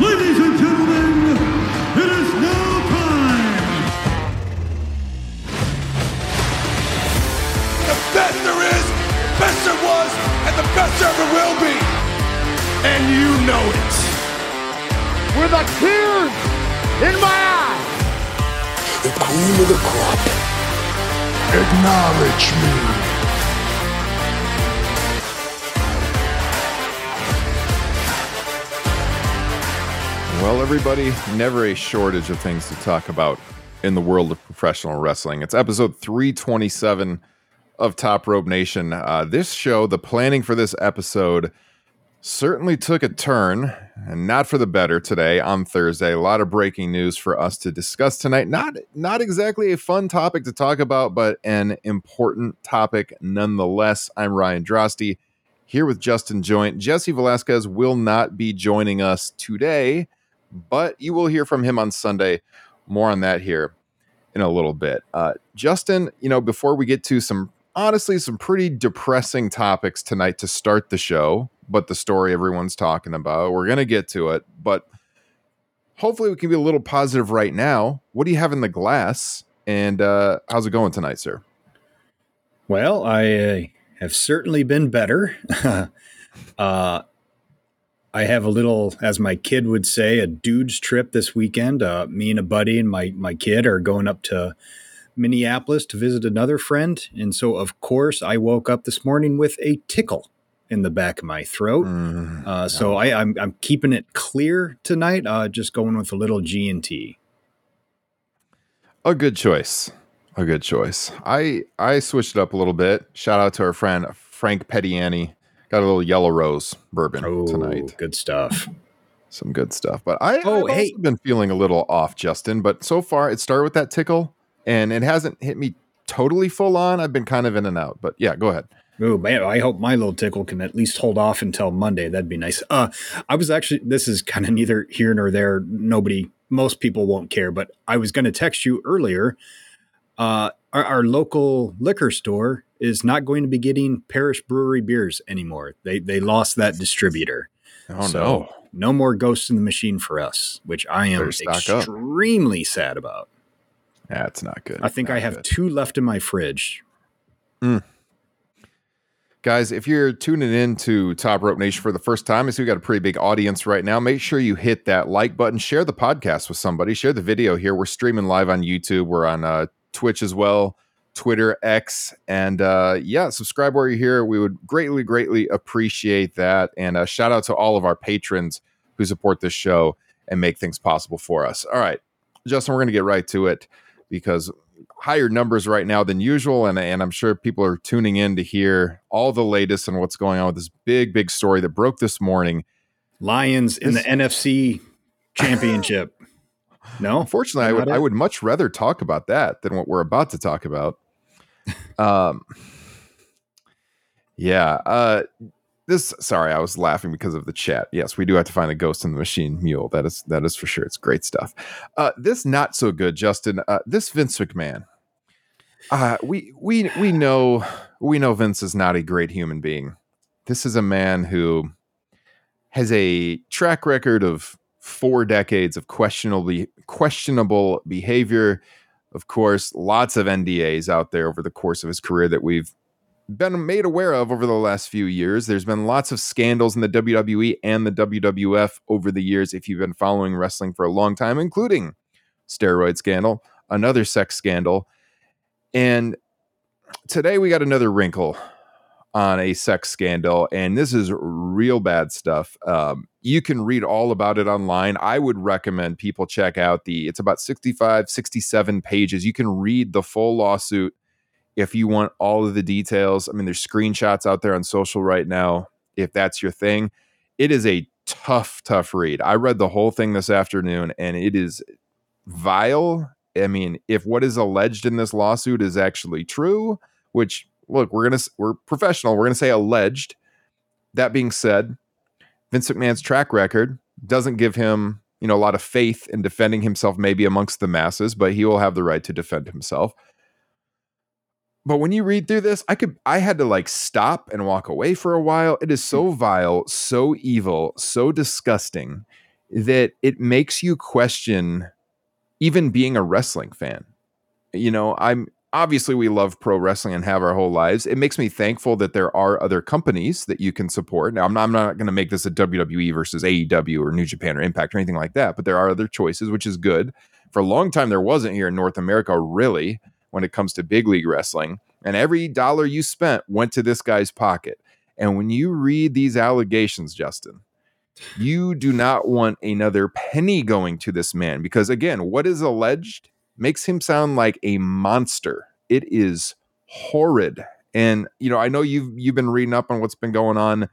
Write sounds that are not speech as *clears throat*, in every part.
Ladies and gentlemen, it is now time. The best there is, the best there was, and the best there ever will be. And you know it. with a tears in my eyes. The cream of the crop. Acknowledge me. Everybody, never a shortage of things to talk about in the world of professional wrestling. It's episode 327 of Top Rope Nation. Uh, this show, the planning for this episode, certainly took a turn, and not for the better today on Thursday. A lot of breaking news for us to discuss tonight. Not not exactly a fun topic to talk about, but an important topic nonetheless. I'm Ryan Droste here with Justin Joint. Jesse Velasquez will not be joining us today, but you will hear from him on Sunday. More on that here in a little bit. Uh, Justin, you know, before we get to some honestly some pretty depressing topics tonight to start the show, but the story everyone's talking about, we're gonna get to it. But hopefully, we can be a little positive right now. What do you have in the glass? And uh, how's it going tonight, sir? Well, I uh, have certainly been better. *laughs* uh, I have a little, as my kid would say, a dude's trip this weekend. Uh, me and a buddy and my my kid are going up to Minneapolis to visit another friend, and so of course I woke up this morning with a tickle in the back of my throat. Mm, Uh, so I, I'm I'm keeping it clear tonight. Uh, just going with a little G and T. A good choice. A good choice. I I switched it up a little bit. Shout out to our friend Frank Pettiani. Got a little yellow rose bourbon Oh, tonight. good stuff. Some good stuff. But I, Oh, I've hey. also been feeling a little off, Justin. But so far, it started with that tickle, and it hasn't hit me totally full on. I've been kind of in and out. But yeah, go ahead. Oh man, I hope my little tickle can at least hold off until Monday. That'd be nice. Uh, I was actually this is kind of neither here nor there. Nobody, most people won't care, but I was going to text you earlier. Uh, our, our local liquor store is not going to be getting Parish Brewery beers anymore. They they lost that distributor. Oh So, no. no more Ghosts in the Machine for us, which I am stock up. extremely sad about. That's not good. I think Not I have good. two left in my fridge. Guys, if you're tuning in to Top Rope Nation for the first time, see we got a pretty big audience right now. Make sure you hit that like button, share the podcast with somebody, share the video here. We're streaming live on YouTube. We're on uh, Twitch as well, Twitter, X, and uh, yeah, subscribe while you're here. We would greatly, greatly appreciate that. And uh, shout out to all of our patrons who support this show and make things possible for us. All right, Justin, we're going to get right to it because higher numbers right now than usual and, and i'm sure people are tuning in to hear all the latest and what's going on with this big big story that broke this morning Lions in the NFC championship. No, unfortunately i would it? i would much rather talk about that than what we're about to talk about. *laughs* Um yeah uh this sorry i was laughing because of the chat. Yes we do have to find a ghost in the machine mule. That is that is for sure. It's great stuff. Uh this not so good justin. Uh this vince mcmahon. Uh we we we know we know vince is not a great human being. This is a man who has a track record of four decades of questionable questionable behavior of course lots of ndas out there over the course of his career that we've been made aware of over the last few years. There's been lots of scandals in the WWE and the WWF over the years if you've been following wrestling for a long time, including steroid scandal, another sex scandal. And today we got another wrinkle on a sex scandal, and this is real bad stuff. Um, you can read all about it online. I would recommend people check out the, it's about 65, 67 pages. You can read the full lawsuit if you want all of the details. I mean, there's screenshots out there on social right now. If that's your thing, it is a tough, tough read. I read the whole thing this afternoon, and it is vile. I mean, if what is alleged in this lawsuit is actually true, which look, we're gonna we're professional, we're gonna say alleged. That being said, Vince McMahon's track record doesn't give him, you know, a lot of faith in defending himself, maybe amongst the masses, but he will have the right to defend himself. But when you read through this, I could I had to like stop and walk away for a while. It is so vile, so evil, so disgusting. that it makes you question even being a wrestling fan. You know, I'm obviously we love pro wrestling and have our whole lives. It makes me thankful that there are other companies that you can support. Now, I'm not, I'm not going to make this a WWE versus AEW or New Japan or Impact or anything like that, but there are other choices, which is good. For a long time, there wasn't here in North America, really, when it comes to big league wrestling. And every dollar you spent went to this guy's pocket. And when you read these allegations, Justin, you do not want another penny going to this man because, again, what is alleged makes him sound like a monster. It is horrid. And you know, I know you've you've been reading up on what's been going on.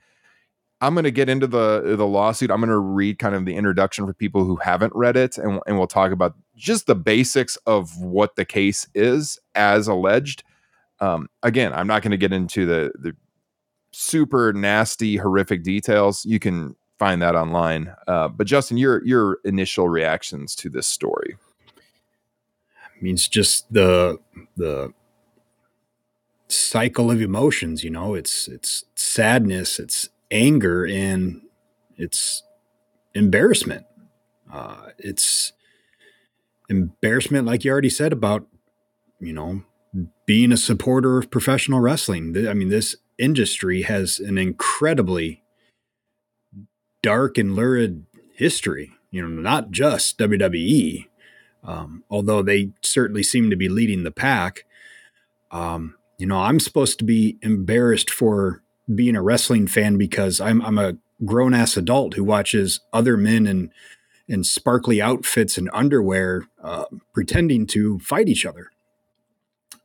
I'm going to get into the the lawsuit. I'm going to read kind of the introduction for people who haven't read it, and and we'll talk about just the basics of what the case is as alleged. Um, again, I'm not going to get into the the super nasty, horrific details. You can find that online. Uh, but Justin, your your initial reactions to this story means just the the cycle of emotions you know it's it's sadness it's anger and it's embarrassment. Uh, it's embarrassment like you already said about you know being a supporter of professional wrestling. I mean this industry has an incredibly dark and lurid history you know not just wwe um, although they certainly seem to be leading the pack. Um, you know, I'm supposed to be embarrassed for being a wrestling fan because I'm I'm a grown ass adult who watches other men in in sparkly outfits and underwear uh, pretending to fight each other.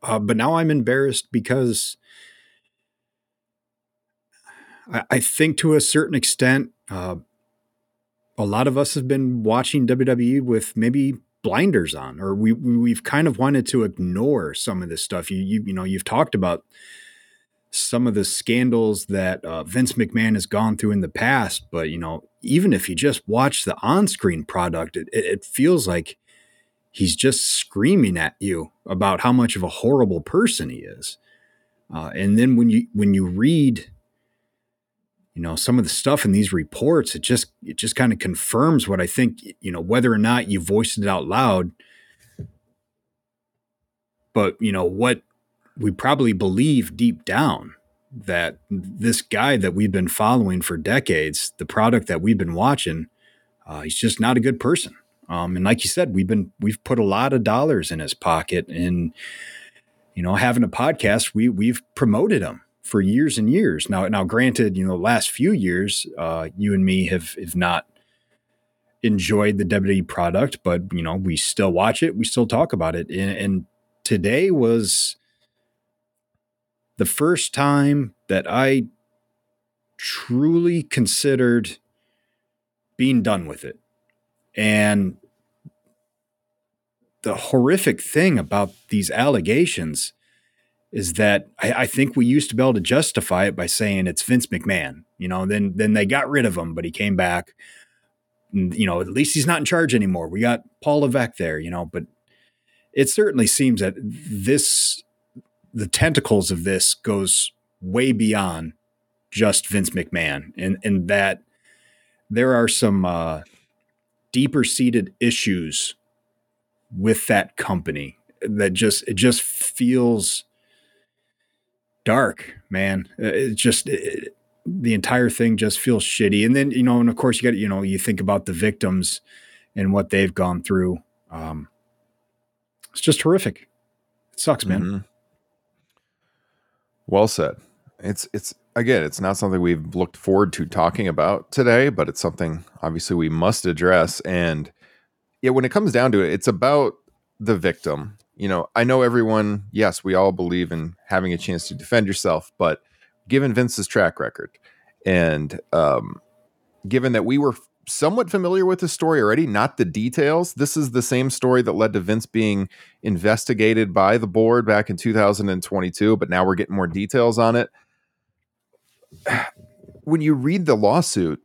Uh, but now I'm embarrassed because I, I, think to a certain extent, uh, a lot of us have been watching WWE with maybe blinders on or we we've kind of wanted to ignore some of this stuff. You you, you know you've talked about some of the scandals that uh, Vince McMahon has gone through in the past but you know even if you just watch the on-screen product it, it feels like he's just screaming at you about how much of a horrible person he is. Uh, and then when you when you read you know some of the stuff in these reports it just it just kind of confirms what i think you know whether or not you voiced it out loud. But you know what we probably believe deep down that this guy that we've been following for decades the product that we've been watching uh, he's just not a good person. Um, and like you said we've been we've put a lot of dollars in his pocket and you know having a podcast we we've promoted him for years and years. Now, now, granted, you know, last few years, uh, you and me have have not enjoyed the WWE product, but you know, we still watch it, we still talk about it, and, and today was the first time that I truly considered being done with it, and the horrific thing about these allegations is that I, I, think we used to be able to justify it by saying it's Vince McMahon. You know, then then they got rid of him, but he came back. You know, at least he's not in charge anymore. We got Paul Levesque there, you know, but it certainly seems that this the tentacles of this goes way beyond just Vince McMahon, and and that there are some uh, deeper seated issues with that company that just it just feels dark, man. Uh, it just it, the entire thing just feels shitty. And then you know, and of course you got you know you think about the victims and what they've gone through. Um, it's just horrific. It sucks, man. Mm-hmm. Well said. It's it's again, it's not something we've looked forward to talking about today, but it's something obviously we must address. And yeah, when it comes down to it, it's about the victim you know, I know everyone, yes, we all believe in having a chance to defend yourself, but given Vince's track record and um, given that we were somewhat familiar with the story already, not the details, this is the same story that led to Vince being investigated by the board back in 2022, but now we're getting more details on it. *sighs* When you read the lawsuit,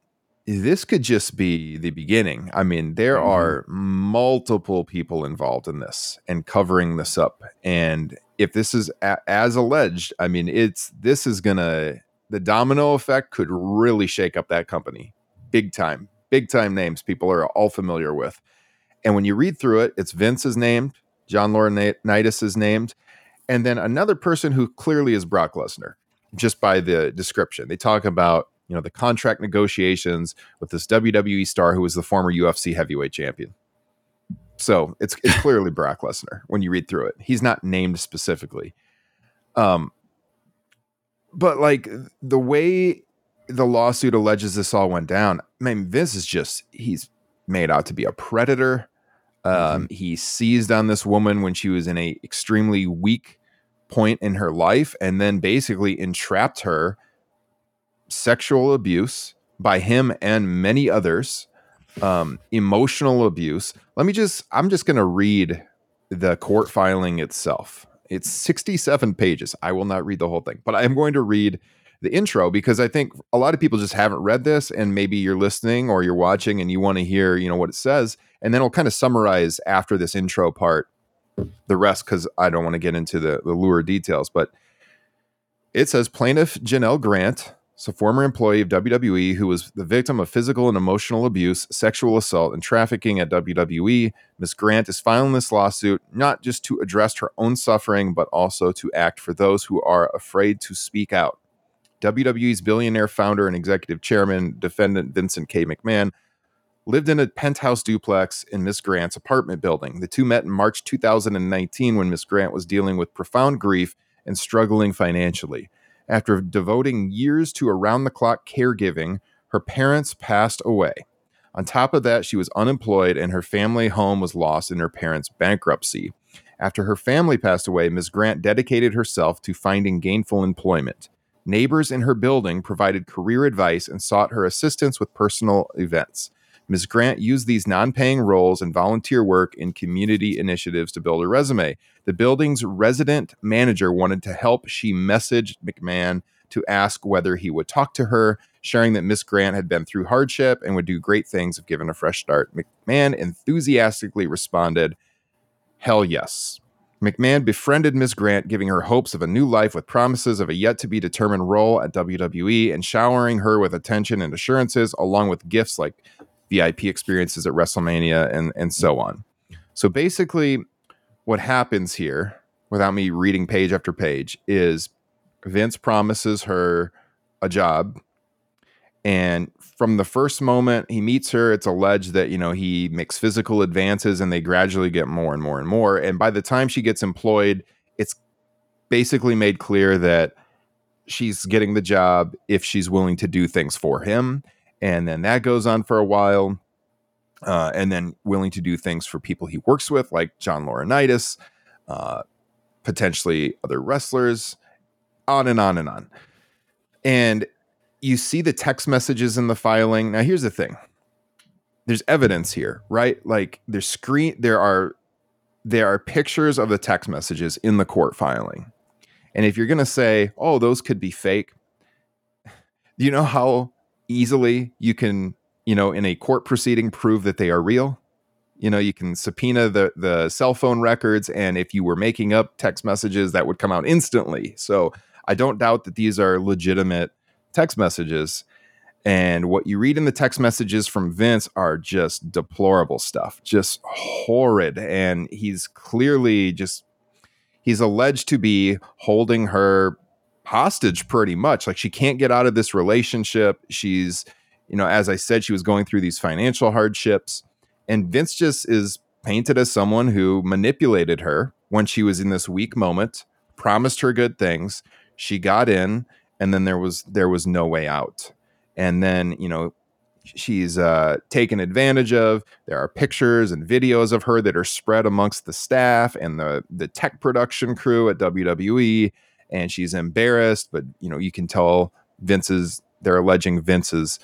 this could just be the beginning. I mean, there mm-hmm. are multiple people involved in this and covering this up. And if this is a- as alleged, I mean, it's this is gonna the domino effect could really shake up that company big time big time names people are all familiar with. And when you read through it, it's Vince is named, John Laurinaitis is named, and then another person who clearly is Brock Lesnar, just by the description. They talk about you know the contract negotiations with this WWE star who was the former UFC heavyweight champion. So it's it's *laughs* clearly Brock Lesnar when you read through it. He's not named specifically. Um, but like the way the lawsuit alleges this all went down, I mean, Vince is just he's made out to be a predator. Um, mm-hmm. He seized on this woman when she was in a extremely weak point in her life, and then basically entrapped her sexual abuse by him and many others, um, emotional abuse. Let me just, I'm just going to read the court filing itself. It's 67 pages. I will not read the whole thing, but I am going to read the intro because I think a lot of people just haven't read this and maybe you're listening or you're watching and you want to hear, you know, what it says and then I'll kind of summarize after this intro part the rest cuz I don't want to get into the the lure details, but it says plaintiff Janel Grant a former employee of WWE who was the victim of physical and emotional abuse, sexual assault, and trafficking at WWE, Ms. Grant is filing this lawsuit not just to address her own suffering, but also to act for those who are afraid to speak out. WWE's billionaire founder and executive chairman, defendant Vincent K. McMahon, lived in a penthouse duplex in Miss Grant's apartment building. The two met in March 2019 when Miss Grant was dealing with profound grief and struggling financially. After devoting years to around the clock caregiving, her parents passed away. On top of that, she was unemployed and her family home was lost in her parents' bankruptcy. After her family passed away, Ms. Grant dedicated herself to finding gainful employment. Neighbors in her building provided career advice and sought her assistance with personal events. Ms. Grant used these non paying roles and volunteer work in community initiatives to build her resume. The building's resident manager wanted to help. She messaged McMahon to ask whether he would talk to her, sharing that Miss Grant had been through hardship and would do great things if given a fresh start. McMahon enthusiastically responded, Hell yes. McMahon befriended Ms. Grant, giving her hopes of a new life with promises of a yet to be determined role at WWE and showering her with attention and assurances, along with gifts like VIP experiences at WrestleMania and, and so mm-hmm. on. So basically, what happens here, without me reading page after page, is Vince promises her a job and from the first moment he meets her, it's alleged that, you know, he makes physical advances and they gradually get more and more and more. And by the time she gets employed, it's basically made clear that she's getting the job if she's willing to do things for him. And then that goes on for a while. Uh, and then willing to do things for people he works with, like John Laurinaitis, uh, potentially other wrestlers, on and on and on. And you see the text messages in the filing. Now, here's the thing there's evidence here, right? Like there's screen, there are there are pictures of the text messages in the court filing. And if you're going to say, "Oh, those could be fake," *laughs* you know how easily you can, you know, in a court proceeding prove that they are real? You know, you can subpoena the the cell phone records and if you were making up text messages that would come out instantly. So, I don't doubt that these are legitimate text messages. And what you read in the text messages from Vince are just deplorable stuff, just horrid. And he's clearly just, he's alleged to be holding her hostage pretty much. Like she can't get out of this relationship. She's, you know, as I said, she was going through these financial hardships. And Vince just is painted as someone who manipulated her when she was in this weak moment, promised her good things. She got in and then there was there was no way out and then you know she's uh, taken advantage of there are pictures and videos of her that are spread amongst the staff and the the tech production crew at WWE and she's embarrassed but you know you can tell Vince's they're alleging Vince's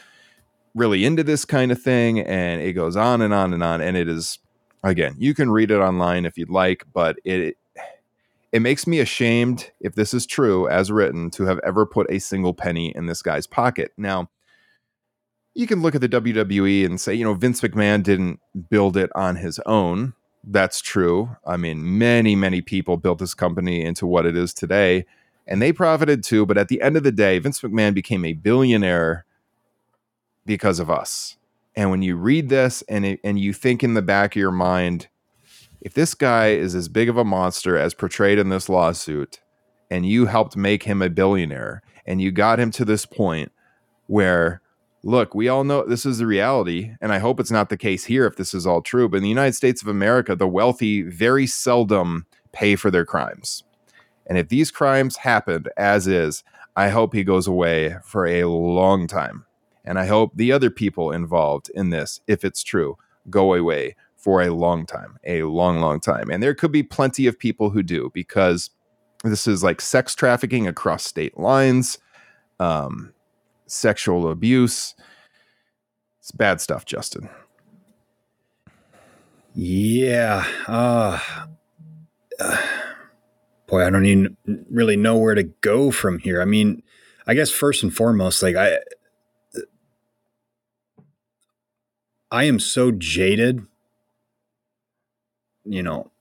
really into this kind of thing and it goes on and on and on and it is again you can read it online if you'd like but it it makes me ashamed, if this is true, as written, to have ever put a single penny in this guy's pocket. Now, you can look at the WWE and say, you know, Vince McMahon didn't build it on his own. That's true. I mean, many, many people built this company into what it is today, and they profited too. But at the end of the day, Vince McMahon became a billionaire because of us. And when you read this and it, and you think in the back of your mind, if this guy is as big of a monster as portrayed in this lawsuit, and you helped make him a billionaire, and you got him to this point where, look, we all know this is the reality, and I hope it's not the case here if this is all true. But in the United States of America, the wealthy very seldom pay for their crimes. And if these crimes happened as is, I hope he goes away for a long time. And I hope the other people involved in this, if it's true, go away for a long time, a long, long time. And there could be plenty of people who do because this is like sex trafficking across state lines, um, sexual abuse. It's bad stuff, Justin. Yeah. Uh, uh, *sighs* boy, I don't even really know where to go from here. I mean, I guess first and foremost, like I, I am so jaded, you know,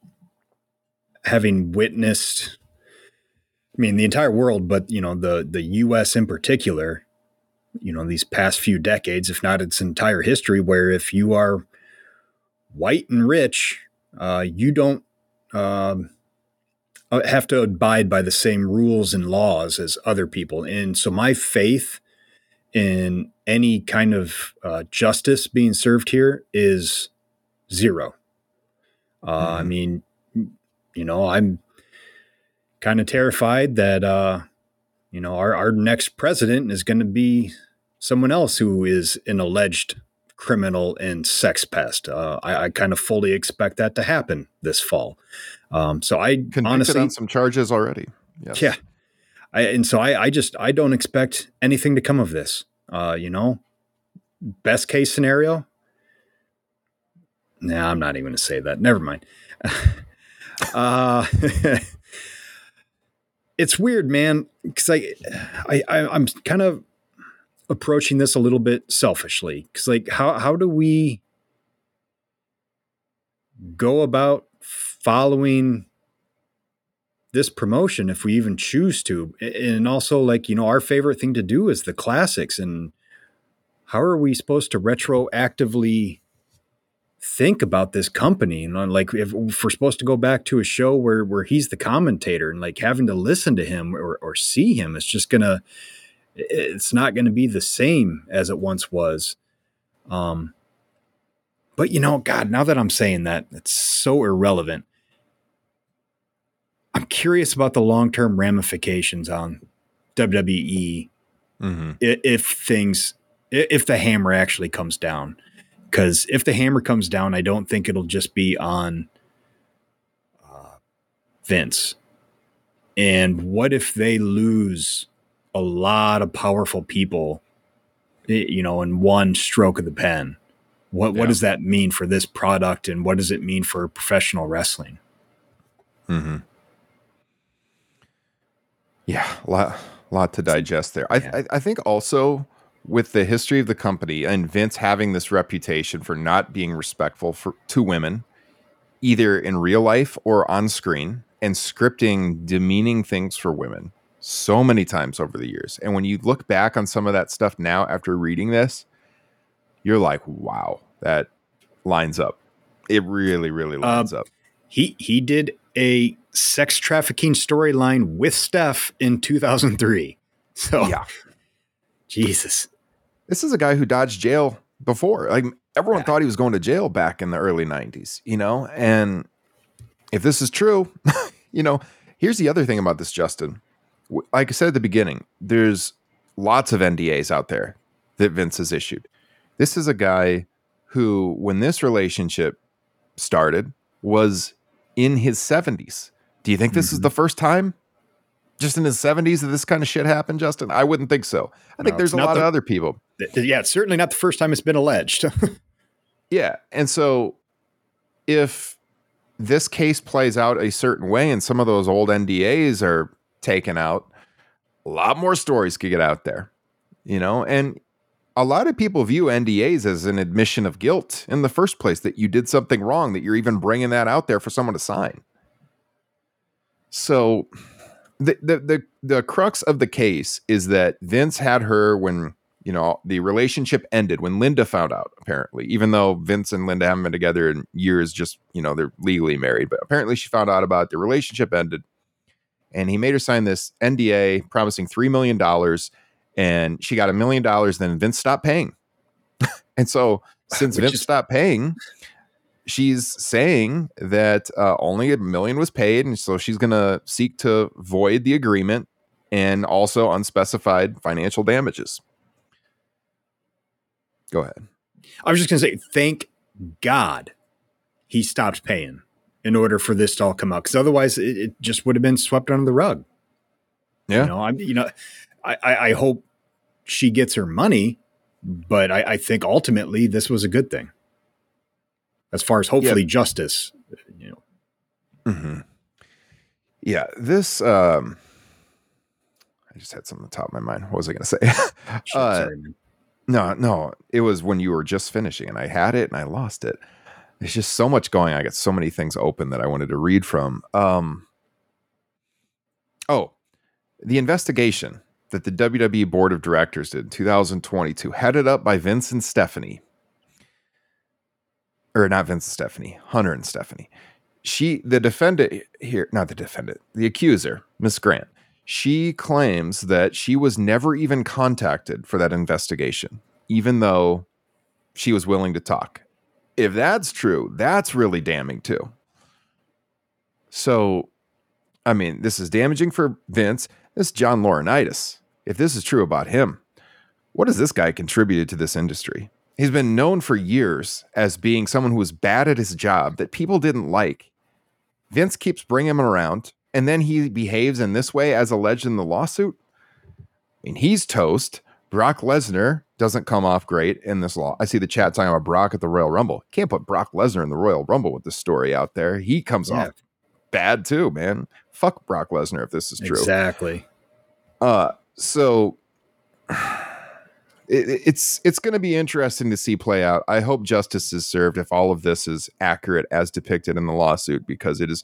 having witnessed, I mean, the entire world, but you know, the the U.S. in particular, you know, these past few decades, if not its entire history, where if you are white and rich, uh, you don't um, uh, have to abide by the same rules and laws as other people. And so my faith in any kind of uh, justice being served here is zero. Uh, mm-hmm. I mean, you know, I'm kind of terrified that, uh, you know, our, our next president is going to be someone else who is an alleged criminal and sex pest. Uh, I, I kind of fully expect that to happen this fall. Um, so I Convicted honestly on some charges already. Yes. Yeah. I, and so I, I just I don't expect anything to come of this. Uh, you know, best case scenario. Nah, I'm not even going to say that. Never mind. *laughs* uh, *laughs* it's weird, man, because I, I, I, I'm kind of approaching this a little bit selfishly. Because, like, how how do we go about following this promotion if we even choose to and also like you know our favorite thing to do is the classics and how are we supposed to retroactively think about this company and like if, if we're supposed to go back to a show where where he's the commentator and like having to listen to him or, or see him it's just gonna it's not gonna be the same as it once was um but you know god now that i'm saying that it's so irrelevant I'm curious about the long term ramifications on WWE mm-hmm. if things if the hammer actually comes down. Because if the hammer comes down, I don't think it'll just be on uh, Vince. And what if they lose a lot of powerful people, you know, in one stroke of the pen? What yeah. what does that mean for this product, and what does it mean for professional wrestling? Mm-hmm. Yeah, a lot, lot to digest there. I, yeah. I, I think also with the history of the company and Vince having this reputation for not being respectful for to women, either in real life or on screen, and scripting demeaning things for women so many times over the years. And when you look back on some of that stuff now after reading this, you're like, wow, that lines up. It really, really lines um, up. He he did a sex trafficking storyline with Steph in 2003. *laughs* So, yeah. Jesus. This is a guy who dodged jail before. Like everyone yeah. thought he was going to jail back in the early 90s, you know? And if this is true, *laughs* you know, here's the other thing about this, Justin. Like I said at the beginning, there's lots of NDAs out there that Vince has issued. This is a guy who, when this relationship started, was in his 70s. Do you think this mm-hmm. is the first time just in his 70s that this kind of shit happened, Justin? I wouldn't think so. I no, think there's a lot the, of other people. Yeah, it's certainly not the first time it's been alleged. *laughs* yeah. And so if this case plays out a certain way and some of those old NDAs are taken out, a lot more stories could get out there, you know? And a lot of people view NDAs as an admission of guilt in the first place that you did something wrong, that you're even bringing that out there for someone to sign. So the, the the the crux of the case is that Vince had her when you know, the relationship ended when Linda found out, apparently, even though Vince and Linda haven't been together in years, just, you know, they're legally married. But apparently she found out about it. the relationship ended. And he made her sign this NDA promising $3 million. And she got a million dollars. Then Vince stopped paying. *laughs* and so since Vince is- stopped paying, she's saying that uh, only a million was paid. And so she's going to seek to void the agreement and also unspecified financial damages. Go ahead. I was just going to say, thank God he stopped paying in order for this to all come out, because otherwise it, it just would have been swept under the rug. Yeah. You know, I'm, you know, I, I, I hope she gets her money, but I, I think ultimately this was a good thing. As far as hopefully justice, you know, hmm Yeah, this. um I just had something on the top of my mind. What was I going to say? *laughs* Uh, sorry, no, no, it was when you were just finishing, and I had it and I lost it. There's just so much going. I got so many things open that I wanted to read from. Um. Oh, the investigation that the WWE Board of Directors did in 2022, headed up by Vince and Stephanie, or not Vince and Stephanie, Hunter and Stephanie. She, the defendant here, not the defendant, the accuser, Miss Grant, she claims that she was never even contacted for that investigation, even though she was willing to talk. If that's true, that's really damning too. So, I mean, this is damaging for Vince. This is John Laurinaitis. If this is true about him, what has this guy contributed to this industry? He's been known for years as being someone who was bad at his job that people didn't like. Vince keeps bringing him around, and then he behaves in this way as alleged in the lawsuit. I mean, he's toast. Brock Lesnar doesn't come off great in this law. I see the chat talking about Brock at the Royal Rumble. Can't put Brock Lesnar in the Royal Rumble with this story out there. He comes Yeah. off bad too, man. Fuck Brock Lesnar if this is true. Exactly. Uh, so it, it's it's going to be interesting to see play out. I hope justice is served if all of this is accurate as depicted in the lawsuit because it is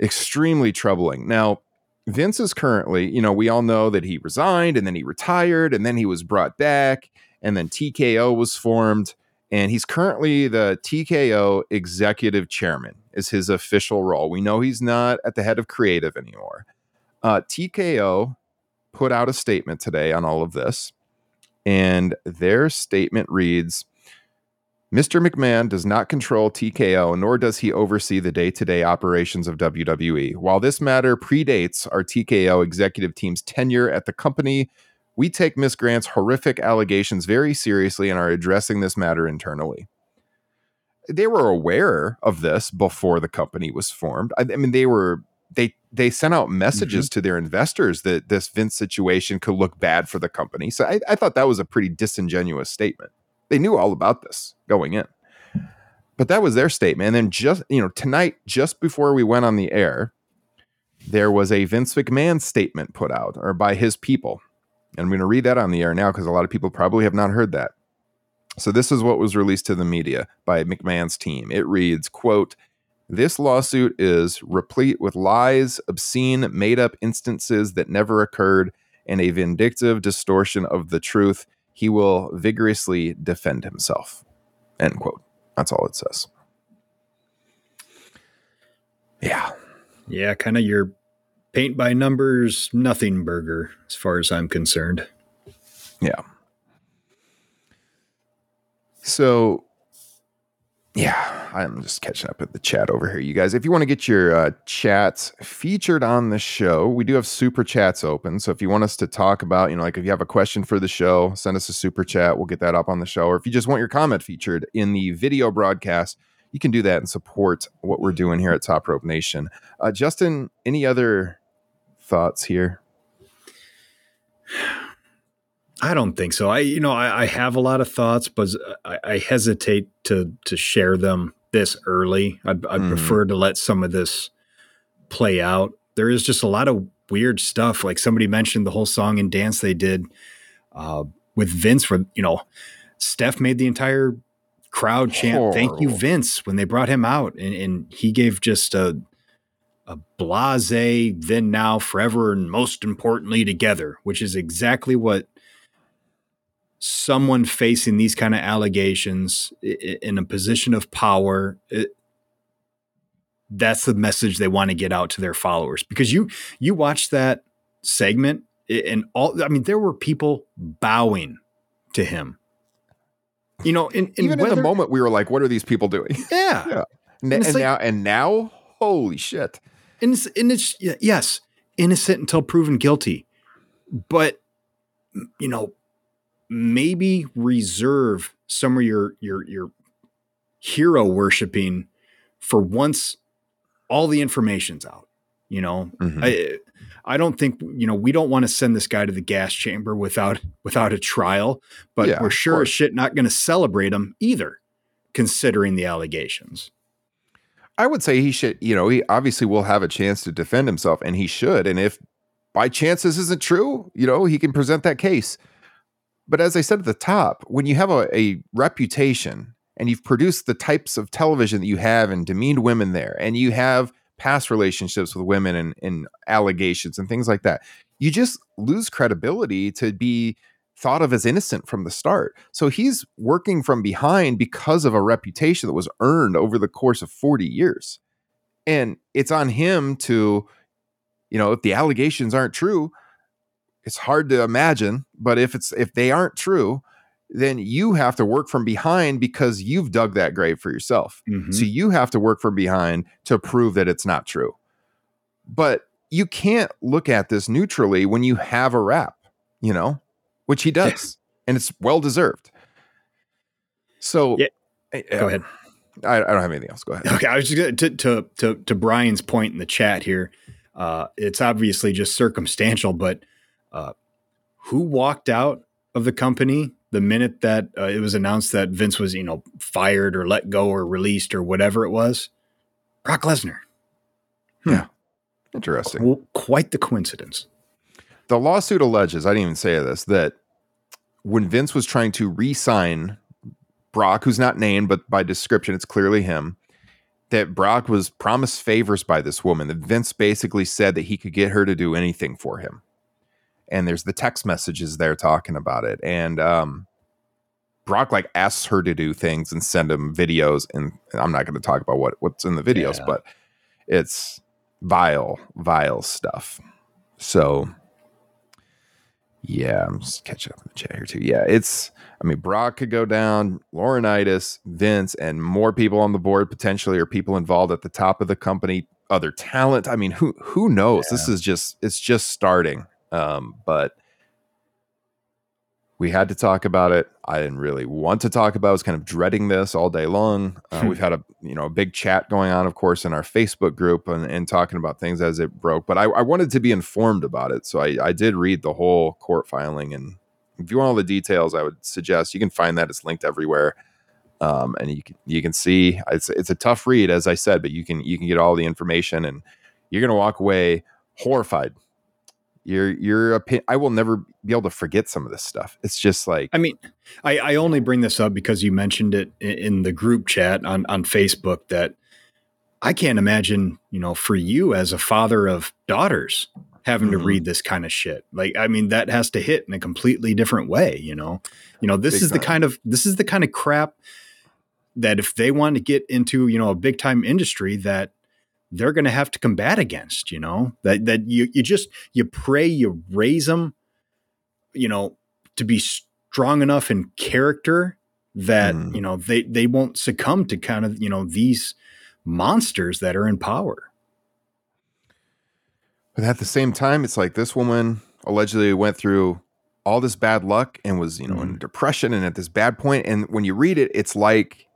extremely troubling. Now, Vince is currently, you know, we all know that he resigned and then he retired and then he was brought back and then TKO was formed and he's currently the TKO executive chairman is his official role. We know he's not at the head of creative anymore. Uh, TKO put out a statement today on all of this, and their statement reads Mr. McMahon does not control TKO, nor does he oversee the day to day operations of WWE. While this matter predates our TKO executive team's tenure at the company, we take Miss Grant's horrific allegations very seriously and are addressing this matter internally. They were aware of this before the company was formed. I, I mean, they were they they sent out messages mm-hmm. to their investors that this Vince situation could look bad for the company. So I, I thought that was a pretty disingenuous statement. They knew all about this going in. But that was their statement. And then just, you know, tonight, just before we went on the air, there was a Vince McMahon statement put out or by his people. And I'm going to read that on the air now because a lot of people probably have not heard that. So this is what was released to the media by McMahon's team. It reads, quote, this lawsuit is replete with lies, obscene, made up instances that never occurred, and a vindictive distortion of the truth. He will vigorously defend himself. End quote. That's all it says. Yeah. Yeah, kind of your paint by numbers, nothing burger, as far as I'm concerned. Yeah. So, yeah, I'm just catching up with the chat over here, you guys. If you want to get your uh, chats featured on the show, we do have super chats open. So if you want us to talk about, you know, like if you have a question for the show, send us a super chat. We'll get that up on the show. Or if you just want your comment featured in the video broadcast, you can do that and support what we're doing here at Top Rope Nation. Uh, Justin, any other thoughts here? I don't think so. I, you know, I, I have a lot of thoughts, but I, I hesitate to to share them this early. I'd, I'd Mhm. prefer to let some of this play out. There is just a lot of weird stuff. Like somebody mentioned the whole song and dance they did uh, with Vince, where you know, Steph made the entire crowd chant "Thank you, Vince" when they brought him out, and, and he gave just a a blase then now forever and most importantly together which is exactly what someone facing these kind of allegations in a position of power it, that's the message they want to get out to their followers. Because you you watch that segment and all i mean there were people bowing to him. You know in, in even whether, in the moment we were like what are these people doing? *laughs* Yeah. Yeah. And, and, and like, now and now holy shit. And it's, and it's yes innocent until proven guilty. But you know maybe reserve some of your your your hero worshiping for once all the information's out you know? Mm-hmm. i i don't think you know we don't want to send this guy to the gas chamber without without a trial but yeah, we're sure as shit not going to celebrate him either considering the allegations. I would say he should you know he obviously will have a chance to defend himself and he should and if by chance this isn't true you know he can present that case but as I said at the top, when you have a, a reputation and you've produced the types of television that you have and demeaned women there, and you have past relationships with women and, and allegations and things like that, you just lose credibility to be thought of as innocent from the start. So he's working from behind because of a reputation that was earned over the course of 40 years. And it's on him to, you know, if the allegations aren't true, it's hard to imagine, but if it's if they aren't true, then you have to work from behind because you've dug that grave for yourself. Mm-hmm. So you have to work from behind to prove that it's not true. But you can't look at this neutrally when you have a rap, you know, which he does, *laughs* and it's well deserved. So yeah. go ahead. I, I, don't have anything else. Go ahead. Okay, I was just gonna, to, to to to Brian's point in the chat here. Uh, it's obviously just circumstantial, but uh, who walked out of the company the minute that uh, it was announced that Vince was, you know, fired or let go or released or whatever it was? Brock Lesnar. Hmm. Yeah. Interesting. Qu- quite the coincidence. The lawsuit alleges, I didn't even say this, that when Vince was trying to re sign Brock, who's not named, but by description, it's clearly him, that Brock was promised favors by this woman, that Vince basically said that he could get her to do anything for him and there's the text messages there talking about it. And um brock like asks her to do things and send him videos and i'm not going to talk about what what's in the videos yeah. but it's vile vile stuff. So yeah i'm just catching up in the chat here too. Yeah it's i mean brock could go down laurinaitis vince and more people on the board potentially or people involved at the top of the company other talent. I mean who who knows? Yeah. this is just it's just starting um, but we had to talk about it. I didn't really want to talk about. it. I was kind of dreading this all day long. Uh, we've had a you know a big chat going on, of course, in our Facebook group and, and talking about things as it broke. But I, I, wanted to be informed about it, so I, I did read the whole court filing. And if you want all the details, I would suggest you can find that. It's linked everywhere, um, and you can you can see it's it's a tough read, as I said, but you can you can get all the information, and you're gonna walk away horrified your your opinion i will never be able to forget some of this stuff it's just like i mean i i only bring this up because you mentioned it in the group chat on on facebook that i can't imagine you know for you as a father of daughters having mm-hmm. to read this kind of shit like i mean that has to hit in a completely different way you know you know this big is time. the kind of this is the kind of crap that if they want to get into you know a big time industry that they're going to have to combat against, you know, that, that you, you just, you pray, you raise them, you know, to be strong enough in character that, mm. you know, they, they won't succumb to kind of, you know, these monsters that are in power. But at the same time, it's like this woman allegedly went through all this bad luck and was, you know, mm. in depression and at this bad point. And when you read it, it's like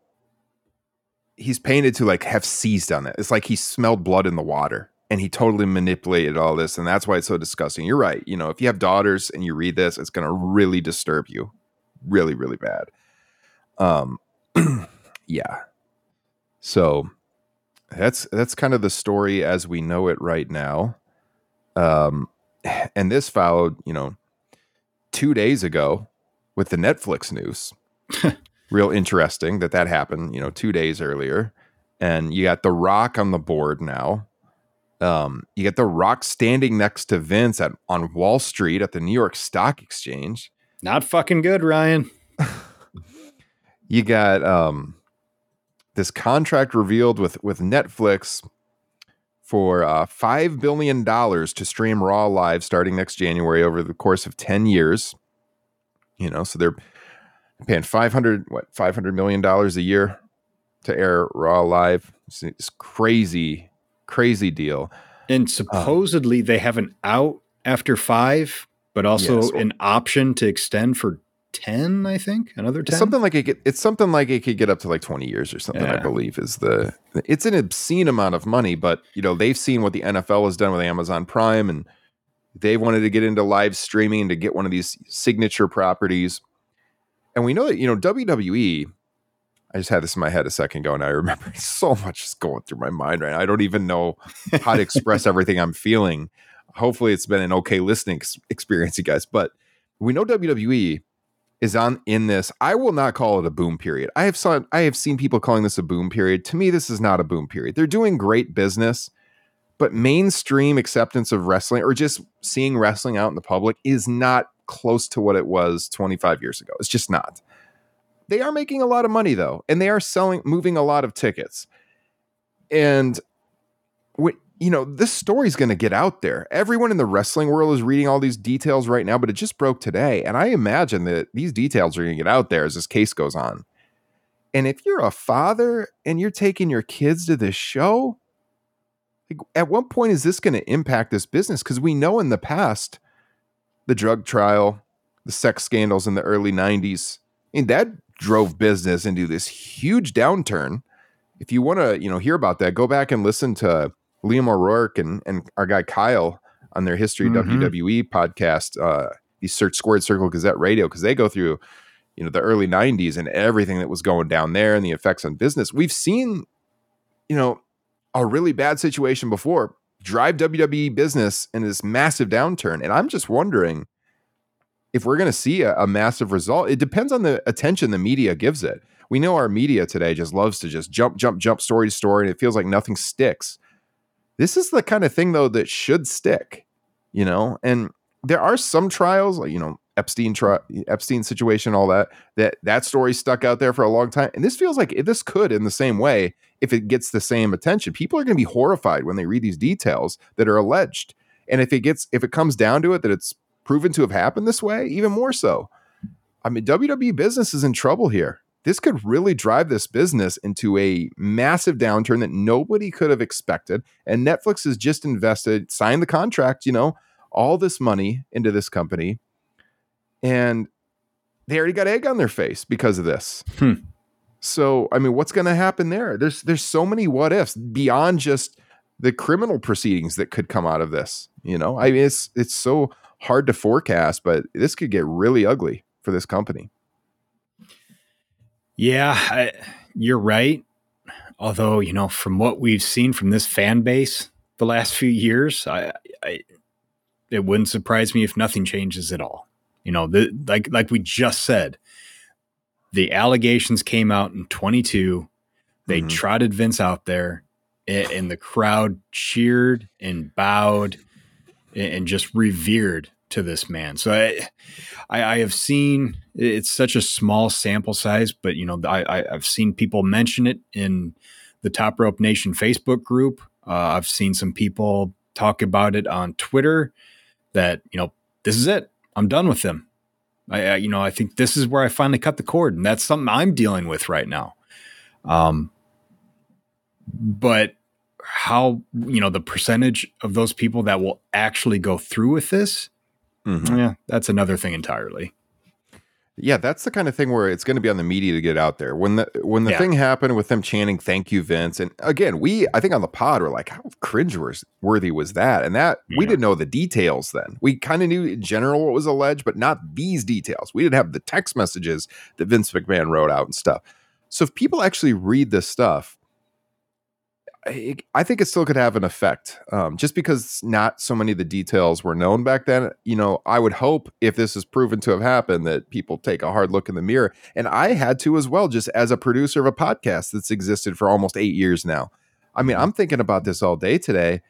he's painted to like have seized on it. It's like he smelled blood in the water and he totally manipulated all this. And that's why it's so disgusting. You're right. You know, if you have daughters and you read this, it's going to really disturb you really, really bad. Um, *clears throat* yeah. So that's, that's kind of the story as we know it right now. Um, *sighs* and this followed, you know, two days ago with the Netflix news. *laughs* real interesting that that happened, you know, two days earlier. And you got The Rock on the board now. Um, you get The Rock standing next to Vince at on Wall Street at the New York Stock Exchange. Not fucking good, Ryan. *laughs* you got um this contract revealed with with Netflix for uh, five billion dollars to stream Raw live starting next January over the course of ten years. You know, so they're paying five hundred what five hundred million dollars a year to air Raw live. It's, it's crazy, crazy deal. And supposedly um, they have an out after five, but also yeah, so, an option to extend for 10 i think another 10 something like it it's something like it could get up to like 20 years or something yeah. i believe is the it's an obscene amount of money but you know they've seen what the nfl has done with amazon prime and they wanted to get into live streaming to get one of these signature properties and we know that you know wwe i just had this in my head a second ago and i remember *laughs* so much is going through my mind right now i don't even know how to express *laughs* everything i'm feeling hopefully it's been an okay listening experience you guys but we know wwe is on in this. I will not call it a boom period. I have saw I have seen people calling this a boom period. To me, this is not a boom period. They're doing great business, but mainstream acceptance of wrestling or just seeing wrestling out in the public is not close to what it was 25 years ago. It's just not. They are making a lot of money though, and they are selling moving a lot of tickets. And you know, this story's going to get out there. Everyone in the wrestling world is reading all these details right now, but it just broke today. And I imagine that these details are going to get out there as this case goes on. And if you're a father and you're taking your kids to this show, at what point is this going to impact this business? Because we know in the past, the drug trial, the sex scandals in the early 90s, I mean, that drove business into this huge downturn. If you want to, you know, hear about that, go back and listen to Liam O'Rourke and and our guy Kyle on their History mm-hmm. WWE podcast. Uh, you search Squared Circle Gazette Radio because they go through, you know, the early '90s and everything that was going down there and the effects on business. We've seen, you know, a really bad situation before drive WWE business in this massive downturn, and I'm just wondering if we're going to see a, a massive result. It depends on the attention the media gives it. We know our media today just loves to just jump, jump, jump story to story, and it feels like nothing sticks. This is the kind of thing though that should stick, you know. And there are some trials, like you know Epstein tri- Epstein situation, all that that that story stuck out there for a long time. And this feels like this could, in the same way, if it gets the same attention, people are going to be horrified when they read these details that are alleged. And if it gets if it comes down to it that it's proven to have happened this way, even more so. I mean, WWE business is in trouble here this could really drive this business into a massive downturn that nobody could have expected. And Netflix has just invested, signed the contract, you know, all this money into this company. And they already got egg on their face because of this. Hmm. So, I mean, what's going to happen there? There's there's so many what ifs beyond just the criminal proceedings that could come out of this. You know, I mean, it's it's so hard to forecast, but this could get really ugly for this company. Yeah, I, you're right. Although, you know, from what we've seen from this fan base the last few years, I, I it wouldn't surprise me if nothing changes at all. You know, the, like like we just said, the allegations came out in 22. They mm-hmm. trotted Vince out there, and, and the crowd cheered and bowed and, and just revered to this man. So I, I, I, have seen it's such a small sample size, but you know I, I have seen people mention it in the Top Rope Nation Facebook group. Uh, I've seen some people talk about it on Twitter. That you know this is it. I'm done with them. I, I you know I think this is where I finally cut the cord, and that's something I'm dealing with right now. Um, but how you know the percentage of those people that will actually go through with this Mm-hmm. Yeah, that's another thing entirely. Yeah, that's the kind of thing where it's going to be on the media to get out there. When the when the yeah. thing happened with them chanting "Thank you, Vince," and again, we I think on the pod were like, "How cringe worthy was that?" And that yeah. we didn't know the details then. We kind of knew in general what was alleged, but not these details. We didn't have the text messages that Vince McMahon wrote out and stuff. So if people actually read this stuff, I think it still could have an effect, um, just because not so many of the details were known back then. You know, I would hope if this is proven to have happened, that people take a hard look in the mirror, and I had to as well, just as a producer of a podcast that's existed for almost eight years now. I mean, mm-hmm. I'm thinking about this all day today,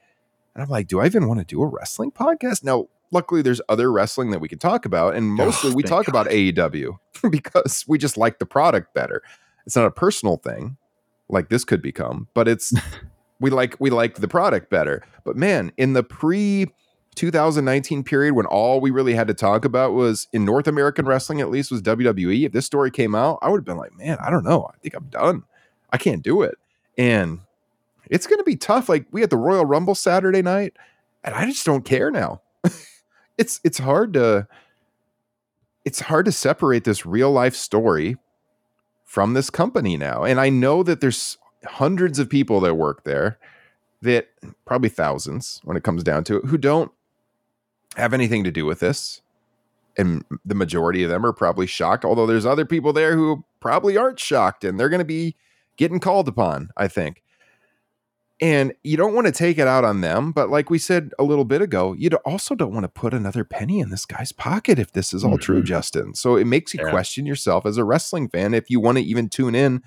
and I'm like, do I even want to do a wrestling podcast? Now, luckily there's other wrestling that we can talk about and mostly Oh, we talk God. about AEW *laughs* because we just like the product better. It's not a personal thing like this could become, but it's *laughs* we like we like the product better. But man, in the pre 2019 period when all we really had to talk about was in North American wrestling at least was WWE, if this story came out, I would have been like, "Man, I don't know. I think I'm done. I can't do it." And it's going to be tough. Like we had the Royal Rumble Saturday night, and I just don't care now. *laughs* it's it's hard to it's hard to separate this real life story from this company now. And I know that there's hundreds of people that work there that probably thousands when it comes down to it who don't have anything to do with this. And the majority of them are probably shocked, although there's other people there who probably aren't shocked and they're going to be getting called upon, I think. And you don't want to take it out on them, but like we said a little bit ago, you also don't want to put another penny in this guy's pocket if this is all true, Mhm. Justin. So it makes you Yeah. question yourself as a wrestling fan if you want to even tune in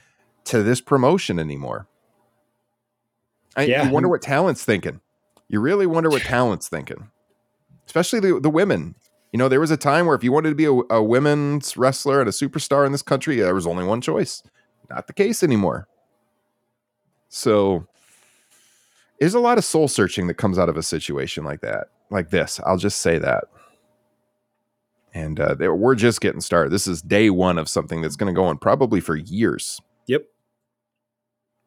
to this promotion anymore. I, Yeah. You wonder what talent's thinking. You really wonder what *laughs* talent's thinking, especially the, the women. You know, there was a time where if you wanted to be a, a women's wrestler and a superstar in this country, there was only one choice. Not the case anymore. So there's a lot of soul searching that comes out of a situation like that, like this. I'll just say that. And uh, there- we're just getting started. This is day one of something that's going to go on probably for years. Yep.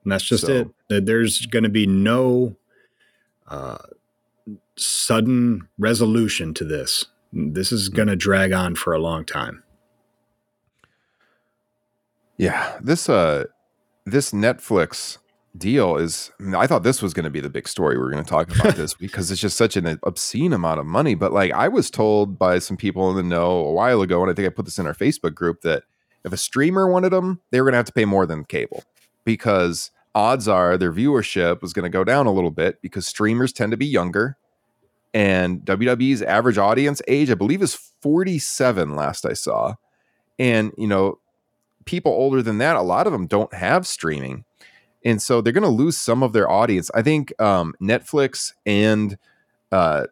And that's just So- it. There's going to be no uh, sudden resolution to this. This is going to drag on for a long time. Yeah, this uh, this Netflix deal is. I, mean, I thought this was going to be the big story. We are going to talk about this because it's just such an obscene amount of money. But like, I was told by some people in the know a while ago, and I think I put this in our Facebook group that if a streamer wanted them, they were going to have to pay more than cable because odds are their viewership was going to go down a little bit because streamers tend to be younger. And WWE's average audience age, I believe, is 47 last I saw. And, you know, people older than that, a lot of them don't have streaming. And so they're going to lose some of their audience. I think um, Netflix and uh,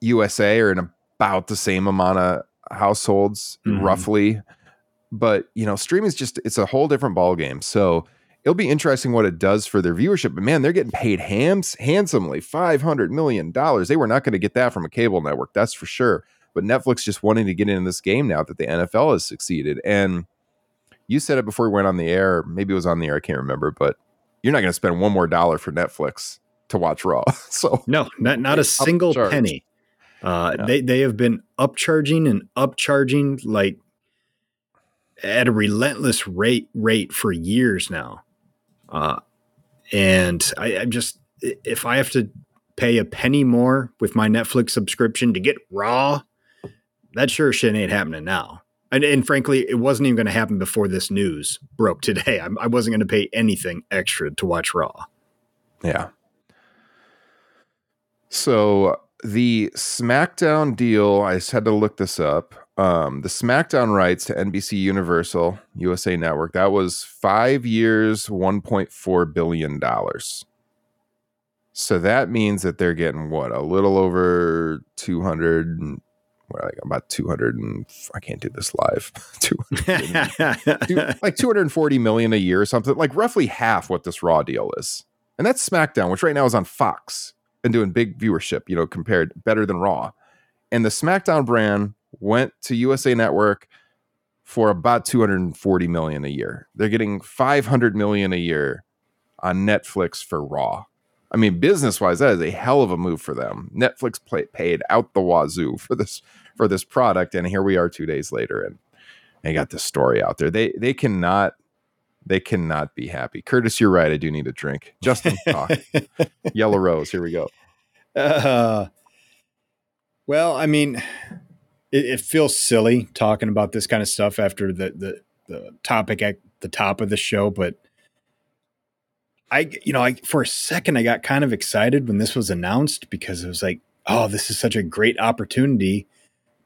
USA are in about the same amount of households, Mhm. roughly. But, you know, streaming is just, it's a whole different ballgame. So it'll be interesting what it does for their viewership. But man, they're getting paid hams, handsomely $500 million. They were not going to get that from a cable network, that's for sure. But Netflix just wanting to get into this game now that the NFL has succeeded. And you said it before we went on the air. Maybe it was on the air. I can't remember, but you're not going to spend one more dollar for Netflix to watch Raw. *laughs* So No, not not a single upcharged. penny. Uh, Yeah. They they have been upcharging and upcharging like at a relentless rate rate for years now. Uh, and I, I'm just if I have to pay a penny more with my Netflix subscription to get Raw, that sure shit ain't happening now. And, and frankly, it wasn't even going to happen before this news broke today. *laughs* I, I wasn't going to pay anything extra to watch Raw. Yeah. So the SmackDown deal, I just had to look this up. Um, the SmackDown rights to NBC Universal USA Network, that was five years, $1.4 billion. So that means that they're getting what, a little over 200, and- like about 200, and I can't do this live. *laughs* 200 *laughs* Two- like 240 million a year or something, like roughly half what this Raw deal is. And that's SmackDown, which right now is on Fox and doing big viewership, you know, compared better than Raw. And the SmackDown brand went to USA Network for about 240 million a year. They're getting 500 million a year on Netflix for Raw. I mean, business wise, that is a hell of a move for them. Netflix play, paid out the wazoo *laughs* for this for this product, and here we are two days later, and they got this story out there. They they cannot they cannot be happy. Curtis, you're right. I do need a drink. Justin, *laughs* talk. Yellow Rose. Here we go. Uh, well, I mean, it, it feels silly talking about this kind of stuff after the, the the topic at the top of the show, but I, you know, I for a second I got kind of excited when this was announced because it was like, oh, this is such a great opportunity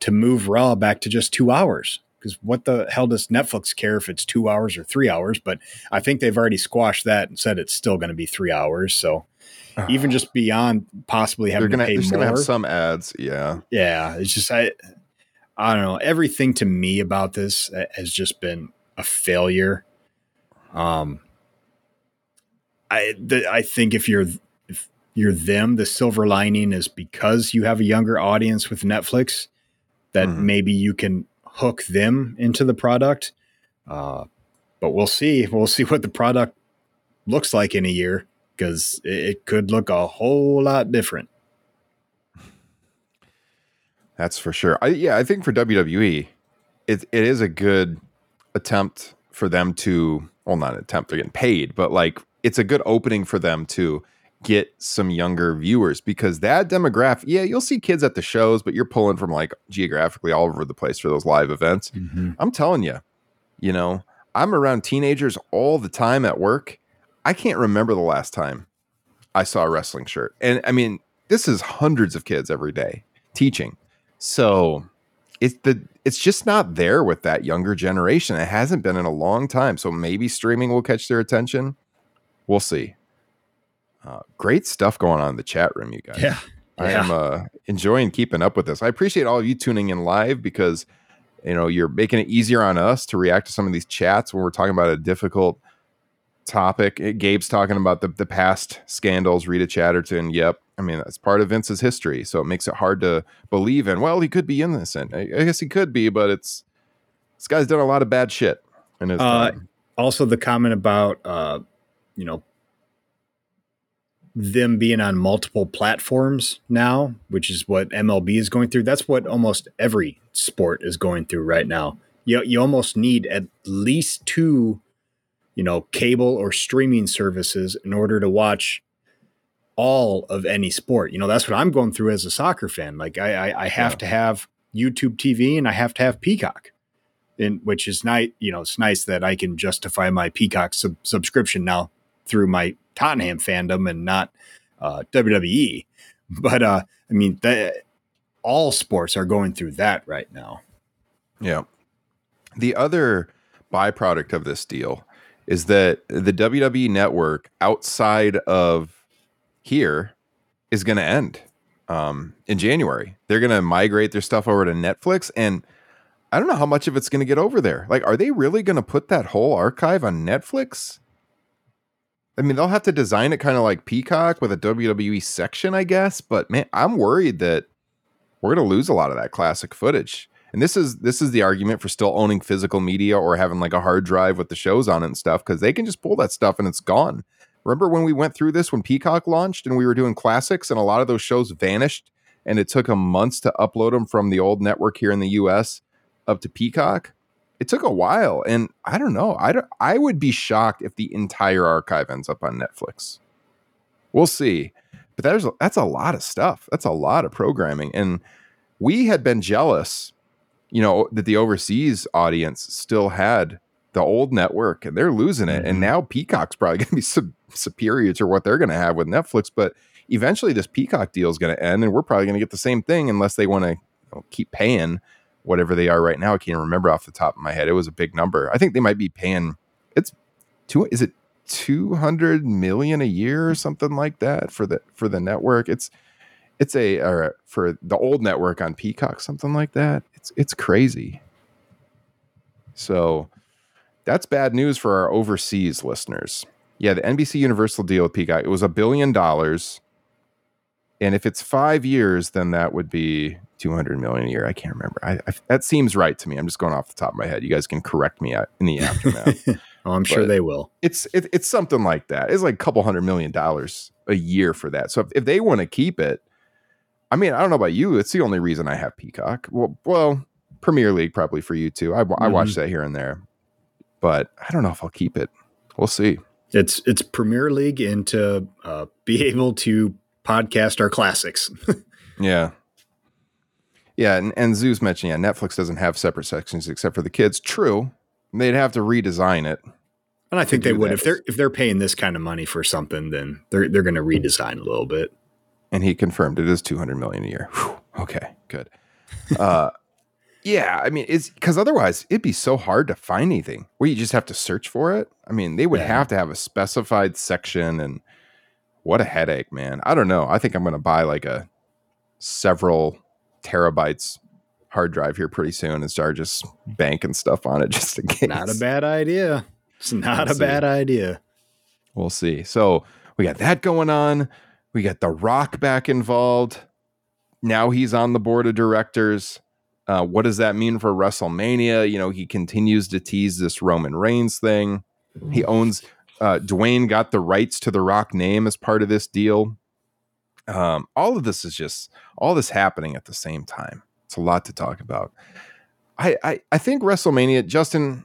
to move Raw back to just two hours. because what the hell does Netflix care if it's two hours or three hours? But I think they've already squashed that and said it's still going to be three hours. So even just beyond possibly having gonna, to pay they're gonna have some ads. Yeah. yeah, it's just I, I don't know. Everything to me about this has just been a failure. Um, I the, I think if you're if you're them, the silver lining is because you have a younger audience with Netflix, that Mhm. maybe you can hook them into the product. Uh, but we'll see. We'll see what the product looks like in a year because it, it could look a whole lot different. That's for sure. I, yeah, I think for WWE, it it is a good attempt for them to well, not an attempt, they're getting paid, but like it's a good opening for them to get some younger viewers because that demographic, yeah, you'll see kids at the shows, but you're pulling from like geographically all over the place for those live events. Mm-hmm. I'm telling you, you know, I'm around teenagers all the time at work. I can't remember the last time I saw a wrestling shirt. And I mean, this is hundreds of kids every day teaching. So it's the it's just not there with that younger generation. It hasn't been in a long time. So maybe streaming will catch their attention. We'll see. Uh, great stuff going on in the chat room, you guys. Yeah. I Yeah. am uh, enjoying keeping up with this. I appreciate all of you tuning in live because you know you're making it easier on us to react to some of these chats when we're talking about a difficult topic. Eh, Gabe's talking about the the past scandals. Rita Chatterton. Yep. I mean that's part of Vince's history, so it makes it hard to believe in. Well, he could be innocent. I, I guess he could be, but it's this guy's done a lot of bad shit in his Uh, time. also the comment about uh you know them being on multiple platforms now which is what mlb is going through that's what almost every sport is going through right now you, you almost need at least two you know cable or streaming services in order to watch all of any sport you know that's what i'm going through as a soccer fan like i i, I have Yeah. to have youtube tv and i have to have peacock and which is nice. You know, it's nice that I can justify my Peacock sub- subscription now through my Tottenham fandom and not uh, WWE. But uh, I mean, all sports are going through that right now. Yeah. The other byproduct of this deal is that the WWE network outside of here is going to end um, in January. They're going to migrate their stuff over to Netflix. And I don't know how much of it's going to get over there. Like, are they really going to put that whole archive on Netflix? I mean, they'll have to design it kind of like Peacock with a WWE section, I guess. But man, I'm worried that we're going to lose a lot of that classic footage. And this is this is the argument for still owning physical media or having like a hard drive with the shows on it and stuff because they can just pull that stuff and it's gone. Remember when we went through this when Peacock launched and we were doing classics and a lot of those shows vanished and it took them months to upload them from the old network here in the US up to Peacock? It took a while and I don't know. I don't, I would be shocked if the entire archive ends up on Netflix. We'll see. But there's that's a lot of stuff. That's a lot of programming and we had been jealous you know that the overseas audience still had the old network and they're losing it and Mhm. now peacock's probably going to be *laughs* sub- superior to what they're going to have with netflix but eventually this peacock deal is going to end and we're probably going to get the same thing unless they want to you know, keep paying whatever they are right now i can't remember off the top of my head it was a big number i think they might be paying it's two is it 200 million a year or something like that for the for the network it's it's a or for the old network on Peacock, something like that. It's it's crazy. So that's bad news for our overseas listeners. Yeah, the NBC Universal deal with Peacock, it was a billion dollars. And if it's five years, then that would be 200 million a year. I can't remember. I, I, that seems right to me. I'm just going off the top of my head. You guys can correct me in the aftermath. *laughs* Oh, I'm sure they will. it's it, it's something like that. It's like a couple hundred million dollars a year for that. So if, if they want to keep it, I mean, I don't know about you. It's the only reason I have Peacock. Well, well, Premier League probably for you too. I, I watch that here and there, but I don't know if I'll keep it. We'll see. It's it's Premier League and to uh, be able to podcast our classics. *laughs* Yeah. Yeah, and, and Zeus mentioned, yeah, Netflix doesn't have separate sections except for the kids. True. They'd have to redesign it. And I think they would that. if they're if they're paying this kind of money for something, then they're they're going to redesign a little bit. And he confirmed it is 200 million a year. Whew. Okay, good. Uh, *laughs* Yeah, I mean, it's because otherwise it'd be so hard to find anything where you just have to search for it. I mean, they would Yeah. have to have a specified section, and what a headache, man. I don't know. I think I'm going to buy like a several terabytes hard drive here pretty soon and start just banking stuff on it *laughs* just in case. Not a bad idea. It's not Let's a bad idea. We'll see. So we got that going on. We got The Rock back involved. Now he's on the board of directors. Uh, what does that mean for WrestleMania? You know, he continues to tease this Roman Reigns thing. He owns, uh, Dwayne got the rights to The Rock name as part of this deal. Um, all of this is just, all this happening at the same time. It's a lot to talk about. I, I, I think WrestleMania, Justin,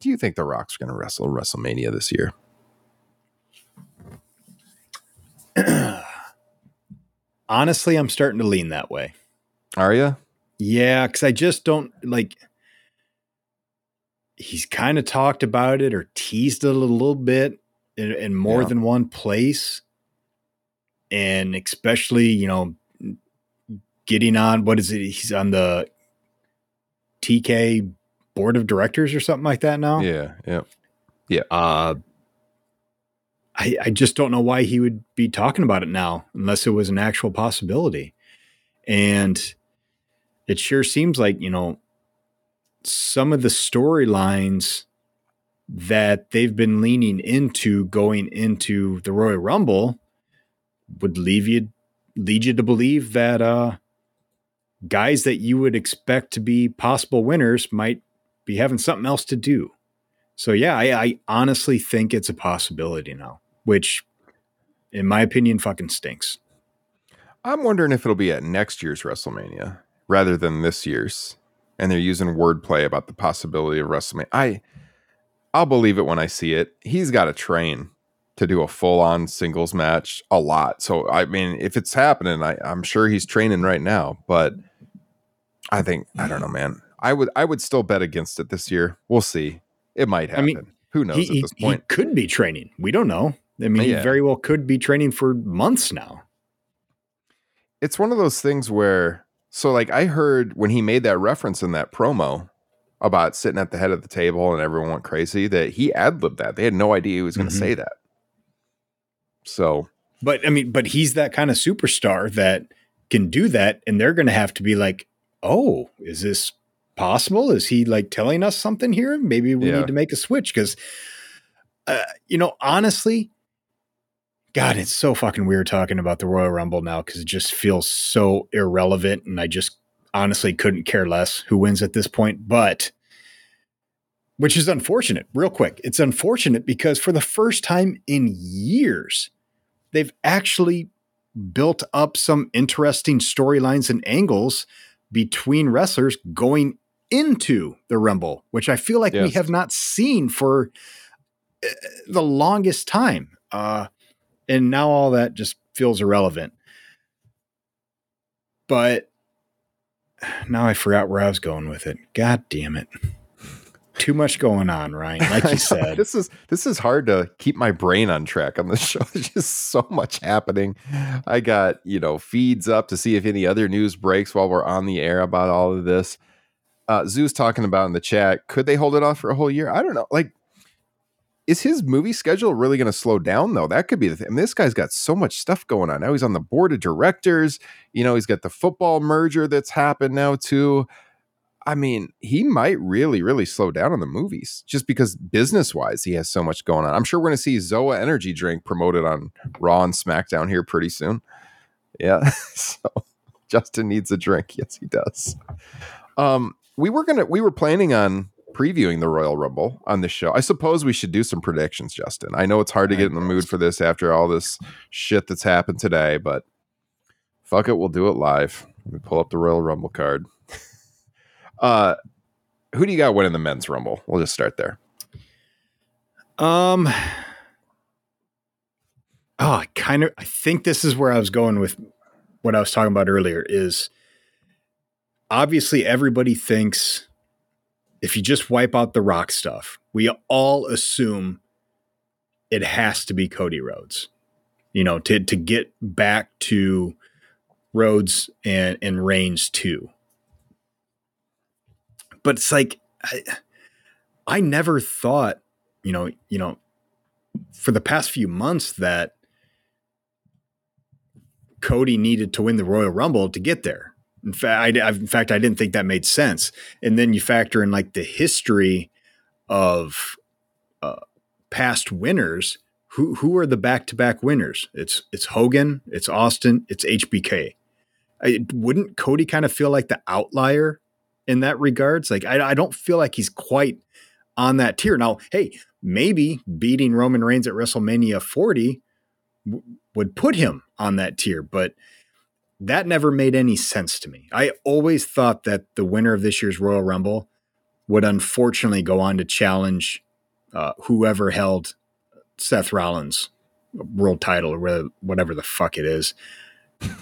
do you think The Rock's going to wrestle WrestleMania this year? *clears throat* Honestly, I'm starting to lean that way. Are you? Yeah, because I just don't like. He's kind of talked about it or teased it a little bit in, in more Yeah. than one place. And especially, you know, getting on what is it? He's on the TKO board of directors or something like that now. Yeah, yeah. Yeah. Uh, I, I just don't know why he would be talking about it now unless it was an actual possibility. And it sure seems like, you know, some of the storylines that they've been leaning into going into the Royal Rumble would leave you lead you to believe that uh guys that you would expect to be possible winners might be having something else to do. So yeah, I, I honestly think it's a possibility now, which in my opinion fucking stinks. I'm wondering if it'll be at next year's WrestleMania rather than this year's. And they're using wordplay about the possibility of WrestleMania. I I'll believe it when I see it. He's got to train to do a full-on singles match a lot. So I mean, if it's happening, I, I'm sure he's training right now. But I think I don't know, man. I would I would still bet against it this year. We'll see. It might happen. I mean, Who knows He, at he, this he point? could be training. We don't know. I mean, Yeah. he very well could be training for months now. it's one of those things where so like I heard when he made that reference in that promo about sitting at the head of the table and everyone went crazy that he ad libbed that. They had no idea he was going to Mhm. say that. So But I mean, but he's that kind of superstar that can do that, and they're going to have to be like, "Oh, is this possible? Is he like telling us something here? Maybe we Yeah. need to make a switch." Because, uh, you know, honestly, God, it's so fucking weird talking about the Royal Rumble now because it just feels so irrelevant, and I just honestly couldn't care less who wins at this point. But which is unfortunate. Real quick, it's unfortunate because for the first time in years they've actually built up some interesting storylines and angles between wrestlers going into the Rumble, which I feel like we have not seen for uh, the longest time. Uh, and now all that just feels irrelevant. But *sighs* now I forgot where I was going with it. God damn it. Too much going on, Ryan. Like you *laughs* said. this is this is hard to keep my brain on track on this *laughs* show. There's just so much happening. I got, you know, feeds up to see if any other news breaks while we're on the air about all of this. Uh Zoo's talking about in the chat, could they hold it off for a whole year? I don't know. Like is his movie schedule really going to slow down though? That could be the thing. I mean, this guy's got so much stuff going on. Now he's on the board of directors. You know, he's got the football merger that's happened now too. I mean, he might really, really slow down on the movies just because business wise, he has so much going on. I'm sure we're going to see Zoa energy drink promoted on Raw and SmackDown here pretty soon. Yeah. *laughs* so Justin needs a drink. Yes, he does. Um, we were gonna, we were planning on previewing the Royal Rumble on this show. I suppose we should do some predictions, Justin. I know it's hard to get in the mood for this after all this shit that's happened today, but fuck it, we'll do it live. Let me pull up the Royal Rumble card. Uh, who do you got winning the men's rumble? We'll just start there. Um. Oh, I kind of. I think this is where I was going with what I was talking about earlier. Is obviously everybody thinks if you just wipe out the rock stuff, we all assume it has to be Cody Rhodes. You know, to to get back to Rhodes and and Reigns too. But it's like I, I never thought, you know, you know, for the past few months that Cody needed to win the Royal Rumble to get there. In fact, I, in fact, I didn't think that made sense. And then you factor in like the history of uh, past winners. Who who are the back to back winners? It's it's Hogan, it's Austin, it's HBK. I, wouldn't Cody kind of feel like the outlier in that regards? Like I, I don't feel like he's quite on that tier. Now, hey, maybe beating Roman Reigns at WrestleMania 40 w- would put him on that tier, but that never made any sense to me. I always thought that the winner of this year's Royal Rumble would unfortunately go on to challenge uh, whoever held Seth Rollins world title or whatever the fuck it is.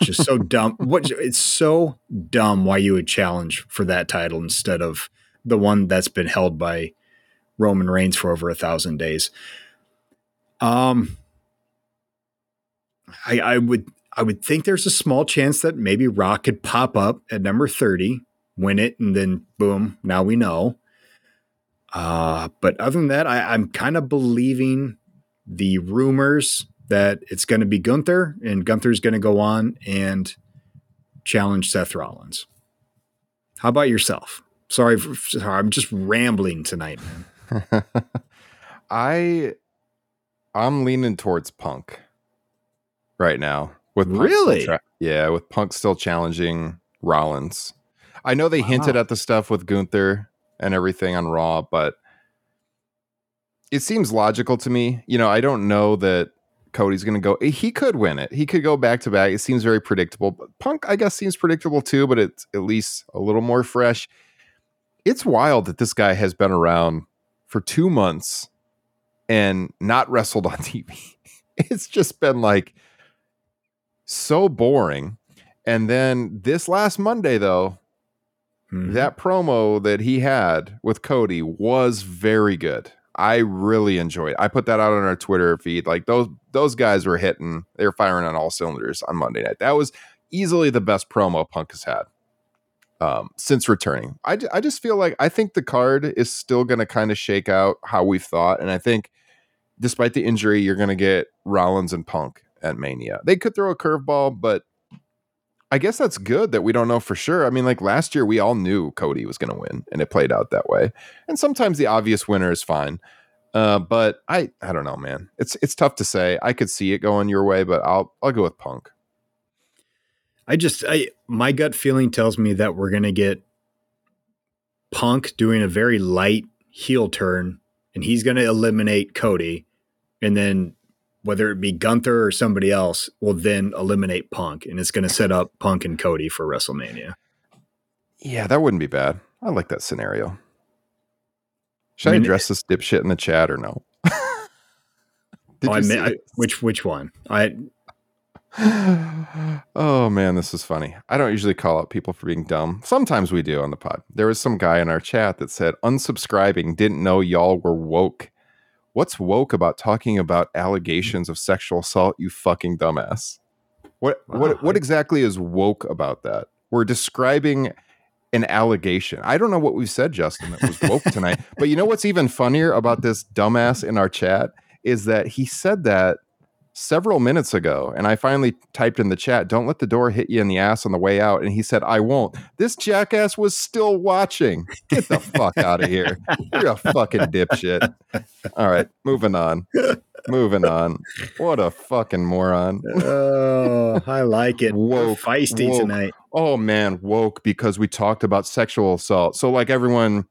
Just so dumb. What it's so dumb why you would challenge for that title instead of the one that's been held by Roman Reigns for over a thousand days. Um, I, I would I would think there's a small chance that maybe Rock could pop up at number 30, win it, and then boom, now we know. Uh, but other than that, I, I'm kind of believing the rumors that it's going to be Gunther, and Gunther's going to go on and challenge Seth Rollins. How about yourself? Sorry, for, sorry, I'm just rambling tonight, man. *laughs* I I'm leaning towards Punk right now. With Punk really, tra- yeah, with Punk still challenging Rollins. I know they wow. hinted at the stuff with Gunther and everything on Raw, but it seems logical to me. You know, I don't know that Cody's going to go. He could win it. He could go back to back. It seems very predictable. But Punk, I guess, seems predictable too, but it's at least a little more fresh. It's wild that this guy has been around for two months and not wrestled on *laughs* TV. It's just been like so boring. And then this last Monday, though, mm-hmm. that promo that he had with Cody was very good. I really enjoyed. I put that out on our Twitter feed. Like those those guys were hitting, they were firing on all cylinders on Monday night. That was easily the best promo Punk has had um, since returning. I, I just feel like I think the card is still going to kind of shake out how we thought, and I think despite the injury, you're going to get Rollins and Punk at Mania. They could throw a curveball, but I guess that's good that we don't know for sure. I mean, like last year, we all knew Cody was going to win, and it played out that way. And sometimes the obvious winner is fine, uh, but I I don't know, man. It's it's tough to say. I could see it going your way, but I'll I'll go with Punk. I just I my gut feeling tells me that we're going to get Punk doing a very light heel turn, and he's going to eliminate Cody, and then whether it be Gunther or somebody else, will then eliminate Punk, and it's going to set up Punk and Cody for WrestleMania. Yeah, that wouldn't be bad. I like that scenario. Should I, mean, I address this dipshit in the chat or no? *laughs* oh, I mean, I, which which one? I. *sighs* oh man, this is funny. I don't usually call out people for being dumb. Sometimes we do on the pod. There was some guy in our chat that said unsubscribing didn't know y'all were woke What's woke about talking about allegations of sexual assault, you fucking dumbass? What wow. what what exactly is woke about that? We're describing an allegation. I don't know what we said, Justin, that was woke tonight. *laughs* but you know what's even funnier about this dumbass in our chat is that he said that several minutes ago, and I finally typed in the chat, "Don't let the door hit you in the ass on the way out." And he said, "I won't." This jackass was still watching. Get the fuck out of here! You're a fucking dipshit. All right, moving on. moving on. What a fucking moron. oh, I like it. Woke, feisty woke. tonight. Oh man, woke because we talked about sexual assault. So like everyone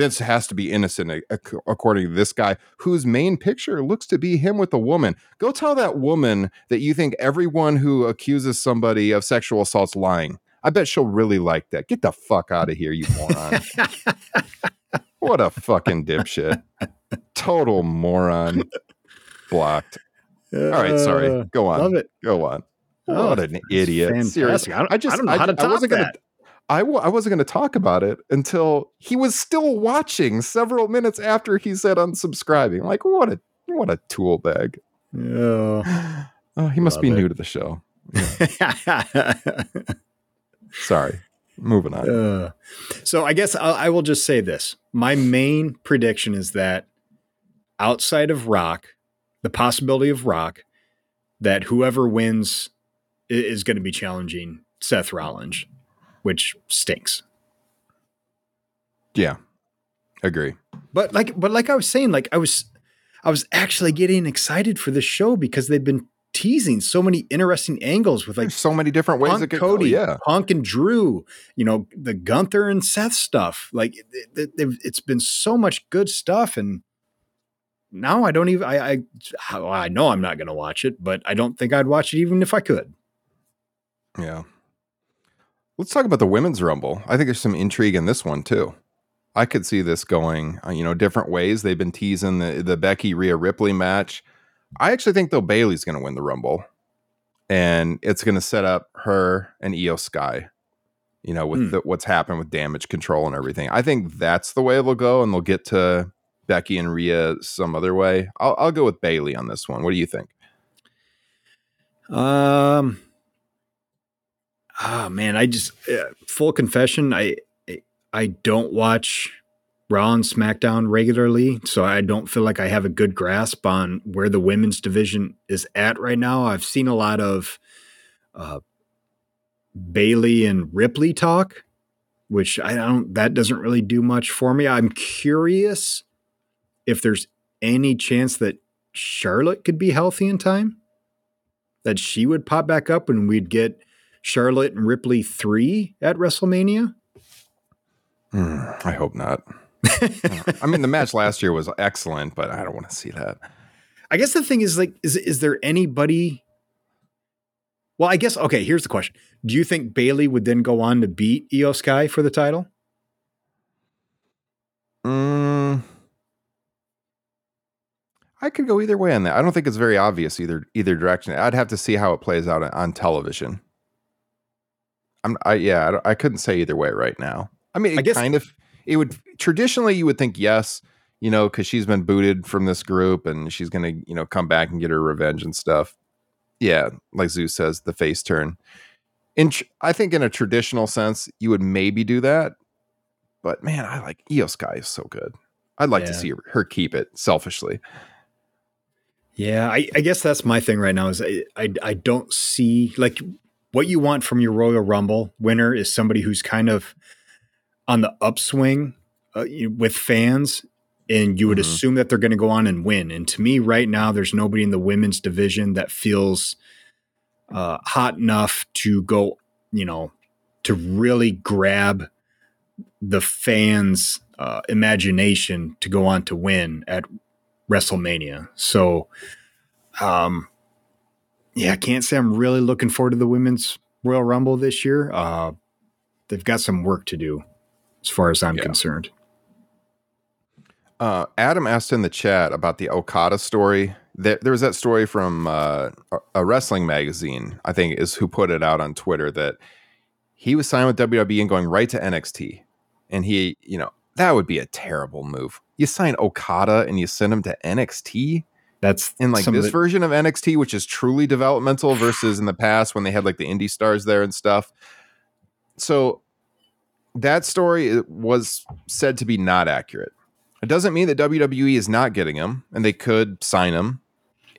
Vince has to be innocent, according to this guy, whose main picture looks to be him with a woman. Go tell that woman that you think everyone who accuses somebody of sexual assault's lying. I bet she'll really like that. Get the fuck out of here, you moron. *laughs* what a fucking dipshit. Total moron. Blocked. All right, sorry. Uh, Go on. Love it. Go on. Oh, what an idiot. Seriously. I, I just I don't know how to top I wasn't that. Gonna, I w- I wasn't going to talk about it until he was still watching several minutes after he said unsubscribing. Like what a what a tool bag. Yeah. *sighs* Oh, he must be it. new to the show. Yeah. *laughs* Sorry. moving on. Uh, so I guess I'll, I will just say this: my main prediction is that outside of Rock, the possibility of Rock, that whoever wins is going to be challenging Seth Rollins, which stinks. yeah, agree. But like, but like I was saying, like I was, I was actually getting excited for this show because they've been teasing so many interesting angles with like There's so many different ways it could Cody, go. Yeah, Punk and Drew, you know, the Gunther and Seth stuff. Like it, it, they've- it's been so much good stuff, and now I don't even. I I, I know I'm not going to watch it, but I don't think I'd watch it even if I could. yeah. Let's talk about the women's rumble. I think there's some intrigue in this one too. I could see this going, uh, you know, different ways. They've been teasing the the Becky Rhea Ripley match. I actually think though Bayley's going to win the rumble, and it's going to set up her and Iyo Sky. You know, with Hmm. the, what's happened with damage control and everything. I think that's the way it'll go, and they'll get to Becky and Rhea some other way. I'll, I'll go with Bailey on this one. What do you think? Um. Ah man, I just uh, full confession. I I- I don't watch Raw and SmackDown regularly, so I don't feel like I have a good grasp on where the women's division is at right now. I've seen a lot of uh, Bayley and Ripley talk, which I don't. That doesn't really do much for me. I'm curious if there's any chance that Charlotte could be healthy in time that she would pop back up and we'd get Charlotte and Ripley three at WrestleMania. Hmm, I hope not. I mean, the match last year was excellent, but I don't want to see that. I guess the thing is like, is is there anybody? Well, I guess okay. Here's the question: Do you think Bayley would then go on to beat Iyo Sky for the title? Mm, I could go either way on that. I don't think it's very obvious either either direction. I'd have to see how it plays out on television. I'm, I yeah, I, I couldn't say either way right now. I mean, I it guess- kind of it would traditionally you would think yes, you know, because she's been booted from this group and she's gonna you know come back and get her revenge and stuff. Yeah, like Zeus says, the face turn. In tr- I think in a traditional sense, you would maybe do that, but man, I like Iyo Sky is so good. I'd like to see her, her keep it selfishly. Yeah, I, I guess that's my thing right now. Is I, I I don't see like what you want from your Royal Rumble winner is somebody who's kind of on the upswing uh, with fans, and you would Mhm. assume that they're going to go on and win. And to me, right now, there's nobody in the women's division that feels uh, hot enough to go, you know, to really grab the fans' uh, imagination to go on to win at WrestleMania. So, um, yeah, I can't say I'm really looking forward to the women's Royal Rumble this year. Uh, they've got some work to do, as far as I'm Yeah. concerned. Uh, Adam asked in the chat about the Okada story. There, there was that story from uh, a- a wrestling magazine, I think, is who put it out on Twitter that he was signed with WWE and going right to NXT. And he, you know, that would be a terrible move. You sign Okada and you send him to NXT That's in like this the- version of NXT, which is truly developmental versus in the past when they had like the indie stars there and stuff. So that story was said to be not accurate. It doesn't mean that WWE is not getting him, and they could sign him,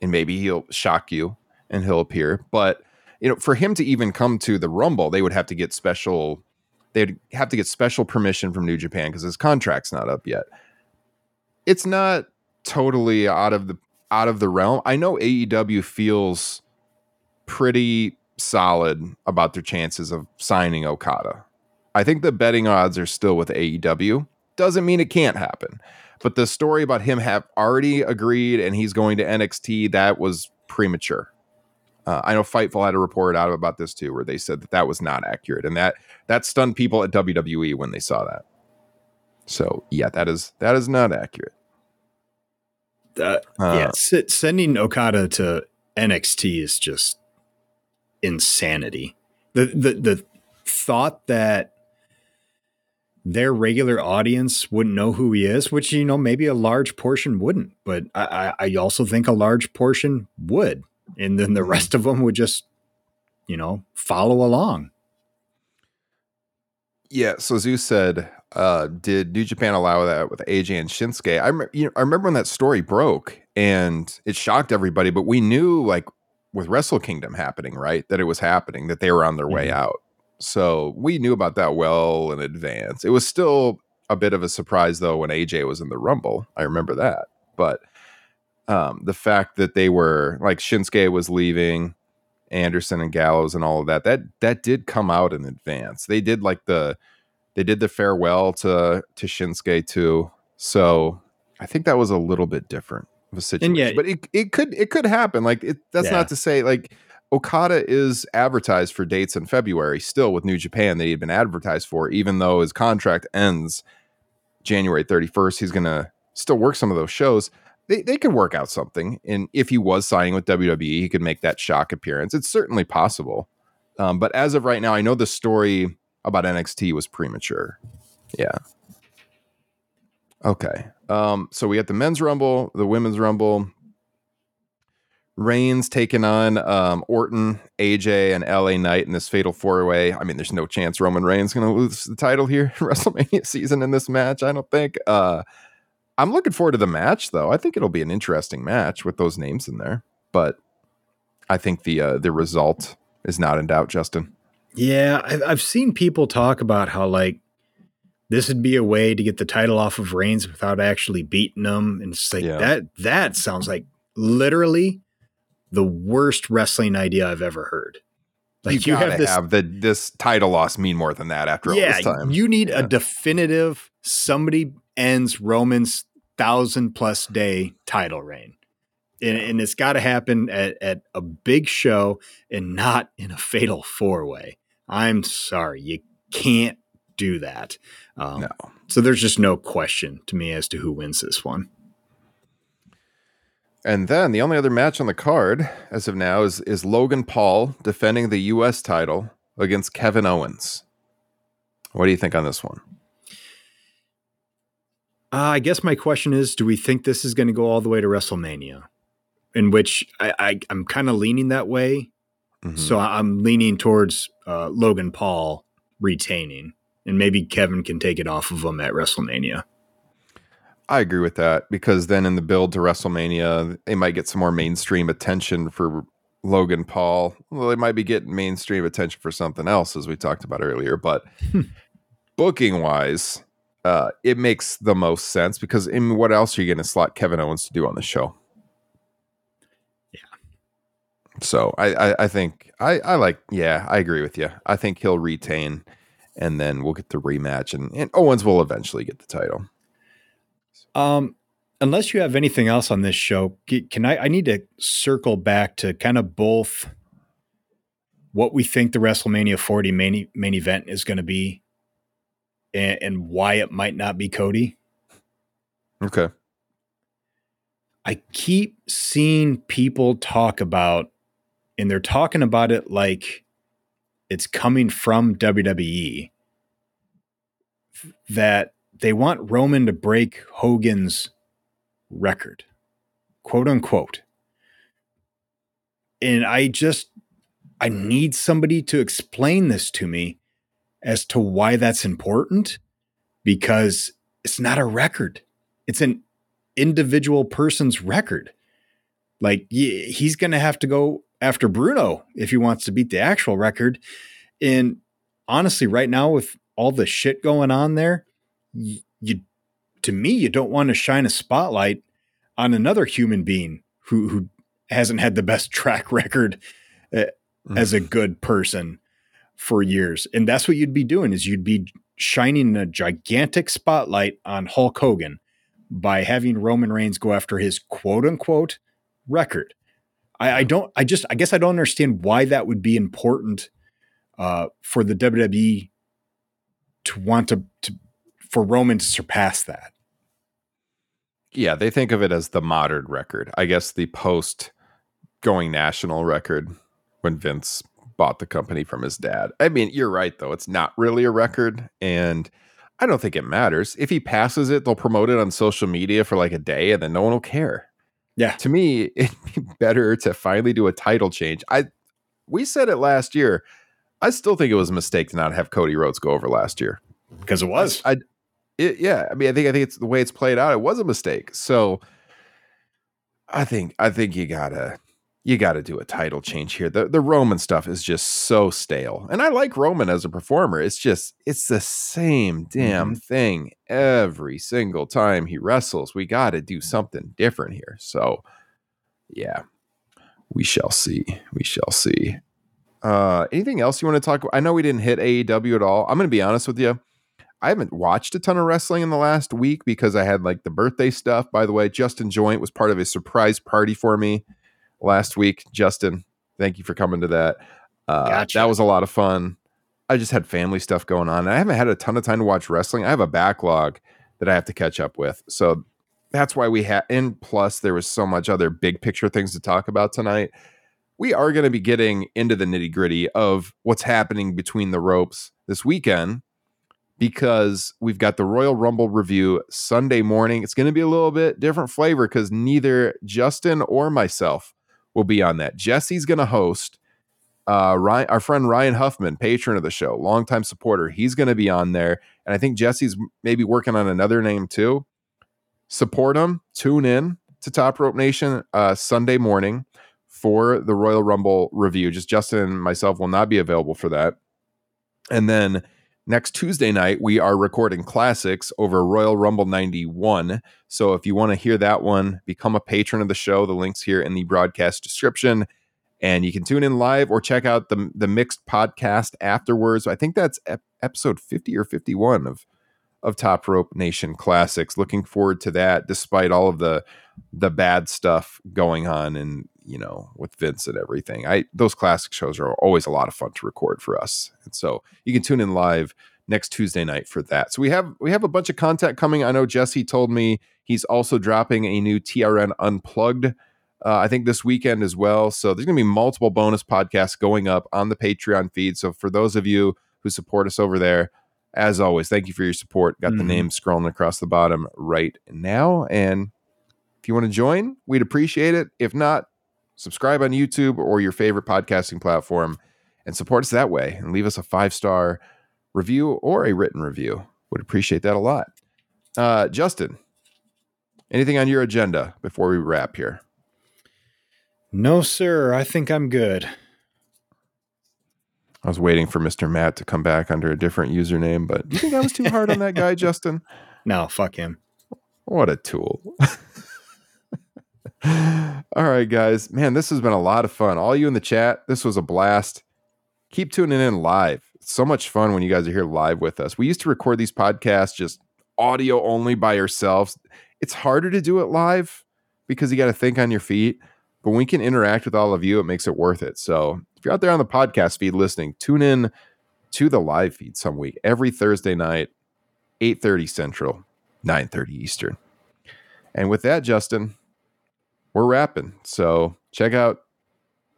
and maybe he'll shock you and he'll appear. But you know, for him to even come to the Rumble, they would have to get special. They'd have to get special permission from New Japan because his contract's not up yet. It's not totally out of the out of the realm. I know AEW feels pretty solid about their chances of signing Okada. I think the betting odds are still with AEW. Doesn't mean it can't happen. But the story about him have already agreed and he's going to NXT, that was premature. Uh, I know Fightful had a report out about this too, where they said that that was not accurate, and that that stunned people at WWE when they saw that. So yeah, that is that is not accurate. Uh, Uh, yeah, sending Okada to NXT is just insanity. The the the thought that their regular audience wouldn't know who he is, which you know maybe a large portion wouldn't, but I, I also think a large portion would, and then the rest of them would just you know follow along. Yeah, so Zeus said, uh, did New Japan allow that with AJ and Shinsuke? I, rem- you know, I remember when that story broke and it shocked everybody, but we knew like with Wrestle Kingdom happening, right? That it was happening, that they were on their way Mhm. out. So we knew about that well in advance. It was still a bit of a surprise though when AJ was in the Rumble. I remember that. But um, the fact that they were like Shinsuke was leaving, Anderson and Gallows and all of that, that that did come out in advance. They did like the they did the farewell to to Shinsuke too. So I think that was a little bit different of a situation. yeah- but it, it could it could happen. Like it, that's Yeah. not to say like Okada is advertised for dates in February still with New Japan that he had been advertised for, even though his contract ends January 31st. He's gonna still work some of those shows. They they could work out something. And if he was signing with WWE, he could make that shock appearance. It's certainly possible. Um, but as of right now, I know the story about NXT was premature. Yeah. Okay. Um, so we got the men's rumble, the women's rumble. Reigns taking on um, Orton, AJ, and LA Knight in this fatal four way. I mean, there's no chance Roman Reigns going to lose the title here *laughs* WrestleMania season in this match. I don't think. Uh, I'm looking forward to the match, though. I think it'll be an interesting match with those names in there. But I think the uh, the result is not in doubt, Justin. Yeah, I've, I've seen people talk about how like this would be a way to get the title off of Reigns without actually beating him, and it's like Yeah. that. That sounds like literally the worst wrestling idea I've ever heard. Like you, you, have this, have the this title loss mean more than that after all yeah, this time. you need Yeah. a definitive somebody ends Roman's thousand plus day title reign. And, and it's got to happen at, at a big show and not in a fatal four way. I'm sorry, you can't do that. Um, no. So there's just no question to me as to who wins this one. And then the only other match on the card as of now is is Logan Paul defending the US title against Kevin Owens. What do you think on this one? Uh, I guess my question is do we think this is going to go all the way to WrestleMania? In which I, I, I'm kind of leaning that way. Mhm. So I'm leaning towards uh, Logan Paul retaining, and maybe Kevin can take it off of him at WrestleMania. I agree with that because then in the build to WrestleMania, they might get some more mainstream attention for Logan Paul. Well, they might be getting mainstream attention for something else, as we talked about earlier. But booking wise, uh, it makes the most sense because I mean, what else are you going to slot Kevin Owens to do on the show? Yeah. So I, I, I think I, I like, yeah, I agree with you. I think he'll retain, and then we'll get the rematch, and, and Owens will eventually get the title. Um, unless you have anything else on this show, can I? I need to circle back to kind of both what we think the WrestleMania 40 main, main event is going to be, and, and why it might not be Cody. Okay. I keep seeing people talk about, and they're talking about it like it's coming from WWE, that they want Roman to break Hogan's record, quote unquote. And I just, I need somebody to explain this to me as to why that's important because it's not a record. It's an individual person's record. Like he's going to have to go after Bruno if he wants to beat the actual record. And honestly, right now with all the shit going on there, y- you to me you don't want to shine a spotlight on another human being who who hasn't had the best *laughs* track record uh, as a good person for years. And that's what you'd be doing is you'd be shining a gigantic spotlight on Hulk Hogan by having Roman Reigns go after his quote unquote record. I, I don't, I just, I guess I don't understand why that would be important uh, for the WWE to want to, to, for Roman to surpass that. Yeah, they think of it as the modern record. I guess the post going national record when Vince bought the company from his dad. I mean, you're right though. It's not really a record and I don't think it matters. If he passes it, they'll promote it on social media for like a day and then no one will care. Yeah. To me, *laughs* it'd be better to finally do a title change. I we said it last year. I still think it was a mistake to not have Cody Rhodes go over last year. Because it was. I, it, yeah, I mean, I think I think it's the way it's played out. It was a mistake. So I think I think you gotta you gotta do a title change here. The the Roman stuff is just so stale, and I like Roman as a performer. It's just it's the same damn Mm-hmm. thing every single time he wrestles. We got to do something different here. So yeah, we shall see. We shall see. Uh, anything else you want to talk about? I know we didn't hit AEW at all. I'm going to be honest with you. I haven't watched a ton of wrestling in the last week because I had like the birthday stuff. By the way, Justin Joint was part of a surprise party for me last week. Justin, thank you for coming to that. Uh, Gotcha. That was a lot of fun. I just had family stuff going on. I haven't had a ton of time to watch wrestling. I have a backlog that I have to catch up with. So that's why we had, and plus there was so much other big picture things to talk about tonight. We are going to be getting into the nitty gritty of what's happening between the ropes this weekend because we've got the Royal Rumble review Sunday morning. It's going to be a little bit different flavor because neither Justin or myself will be on that. Jesse's going to host. Uh, Ryan, our friend Ryan Huffman, patron of the show, longtime supporter, he's going to be on there, and I think Jesse's maybe working on another name too. Support him. Tune in to Top Rope Nation uh, Sunday morning for the Royal Rumble review. Just Justin and myself will not be available for that, and then next Tuesday night, we are recording classics over Royal Rumble 91. So if you want to hear that one, become a patron of the show. The link's here in the broadcast description. And you can tune in live or check out the, the mixed podcast afterwards. I think that's ep- episode 50 or 51 of, of Top Rope Nation Classics. Looking forward to that, despite all of the the bad stuff going on and you know with Vince and everything. I those classic shows are always a lot of fun to record for us. And so you can tune in live next Tuesday night for that. So we have we have a bunch of content coming. I know Jesse told me he's also dropping a new TRN Unplugged. Uh, I think this weekend as well. So there's going to be multiple bonus podcasts going up on the Patreon feed. So for those of you who support us over there, as always, thank you for your support. Got the Mhm. name scrolling across the bottom right now. And if you want to join, we'd appreciate it. If not, subscribe on YouTube or your favorite podcasting platform and support us that way and leave us a five star review or a written review. Would appreciate that a lot. Uh, Justin, anything on your agenda before we wrap here? No, sir. I think I'm good. I was waiting for Mr. Matt to come back under a different username, but do you think I was too hard on that guy, *laughs* Justin? No, fuck him. What a tool. *laughs* *laughs* All right, guys. Man, this has been a lot of fun. All you in the chat, this was a blast. Keep tuning in live. It's so much fun when you guys are here live with us. We used to record these podcasts just audio only by yourselves. It's harder to do it live because you got to think on your feet. But when we can interact with all of you, it makes it worth it. So if you're out there on the podcast feed listening, tune in to the live feed some week every Thursday night, 8:30 Central, 9:30 Eastern. And with that, Justin, we're wrapping. So check out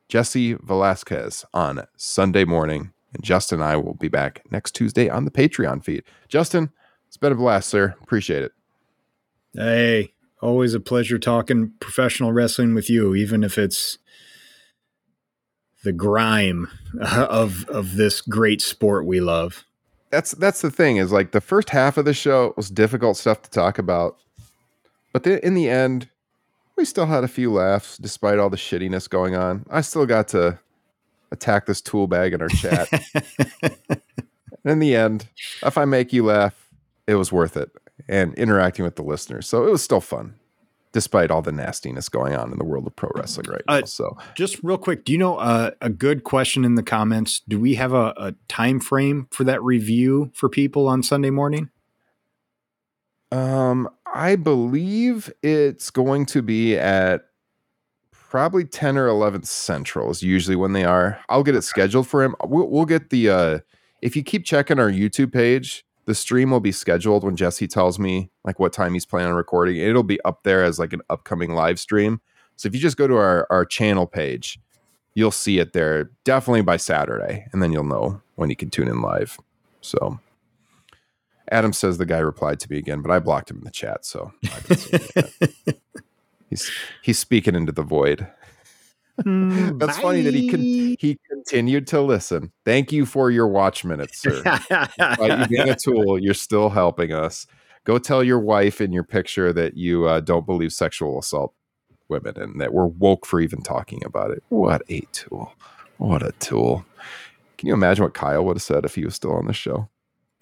Jesse Velasquez on Sunday morning. And Justin and I will be back next Tuesday on the Patreon feed. Justin, it's been a blast, sir. Appreciate it. Hey, always a pleasure talking professional wrestling with you, even if it's the grime *laughs* of of this great sport we love. That's that's the thing is like the first half of the show was difficult stuff to talk about, but then in the end, we still had a few laughs despite all the shittiness going on. I still got to attack this tool bag in our chat. *laughs* In the end, if I make you laugh, it was worth it. And interacting with the listeners. So it was still fun, despite all the nastiness going on in the world of pro wrestling right now. Uh, so Just real quick, do you know uh, a good question in the comments? Do we have a, a time frame for that review for people on Sunday morning? Um I believe it's going to be at probably 10 or 11 central is usually when they are. I'll get it scheduled for him. We'll, we'll get the uh if you keep checking our YouTube page, the stream will be scheduled when Jesse tells me like what time he's planning on recording. It'll be up there as like an upcoming live stream. So if you just go to our, our channel page, you'll see it there definitely by Saturday, and then you'll know when you can tune in live. So Adam says the guy replied to me again, but I blocked him in the chat, so I didn't see it yet. *laughs* he's he's speaking into the void. *laughs* That's funny that he can he continued to listen. Thank you for your watch minutes, sir. By you being a tool, you're still helping us. Go tell your wife in your picture that you uh, don't believe sexual assault women and that we're woke for even talking about it. What a tool. What a tool. Can you imagine what Kyle would have said if he was still on the show?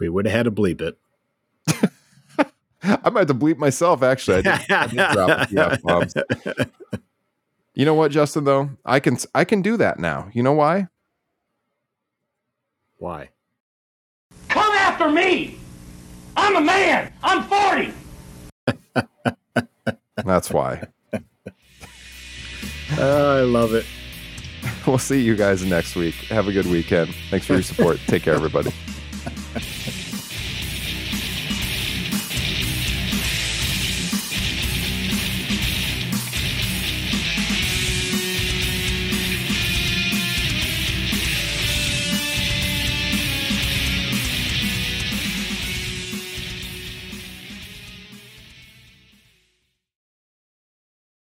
We would have had to bleep it. *laughs* I might have to bleep myself, actually. I did, I did drop a few F-bombs. *laughs* You know what, Justin, though? I can I can do that now. You know why? Why? Come after me! I'm a man! I'm 40! *laughs* That's why. Oh, I love it. We'll see you guys next week. Have a good weekend. Thanks for your support. Take care, everybody.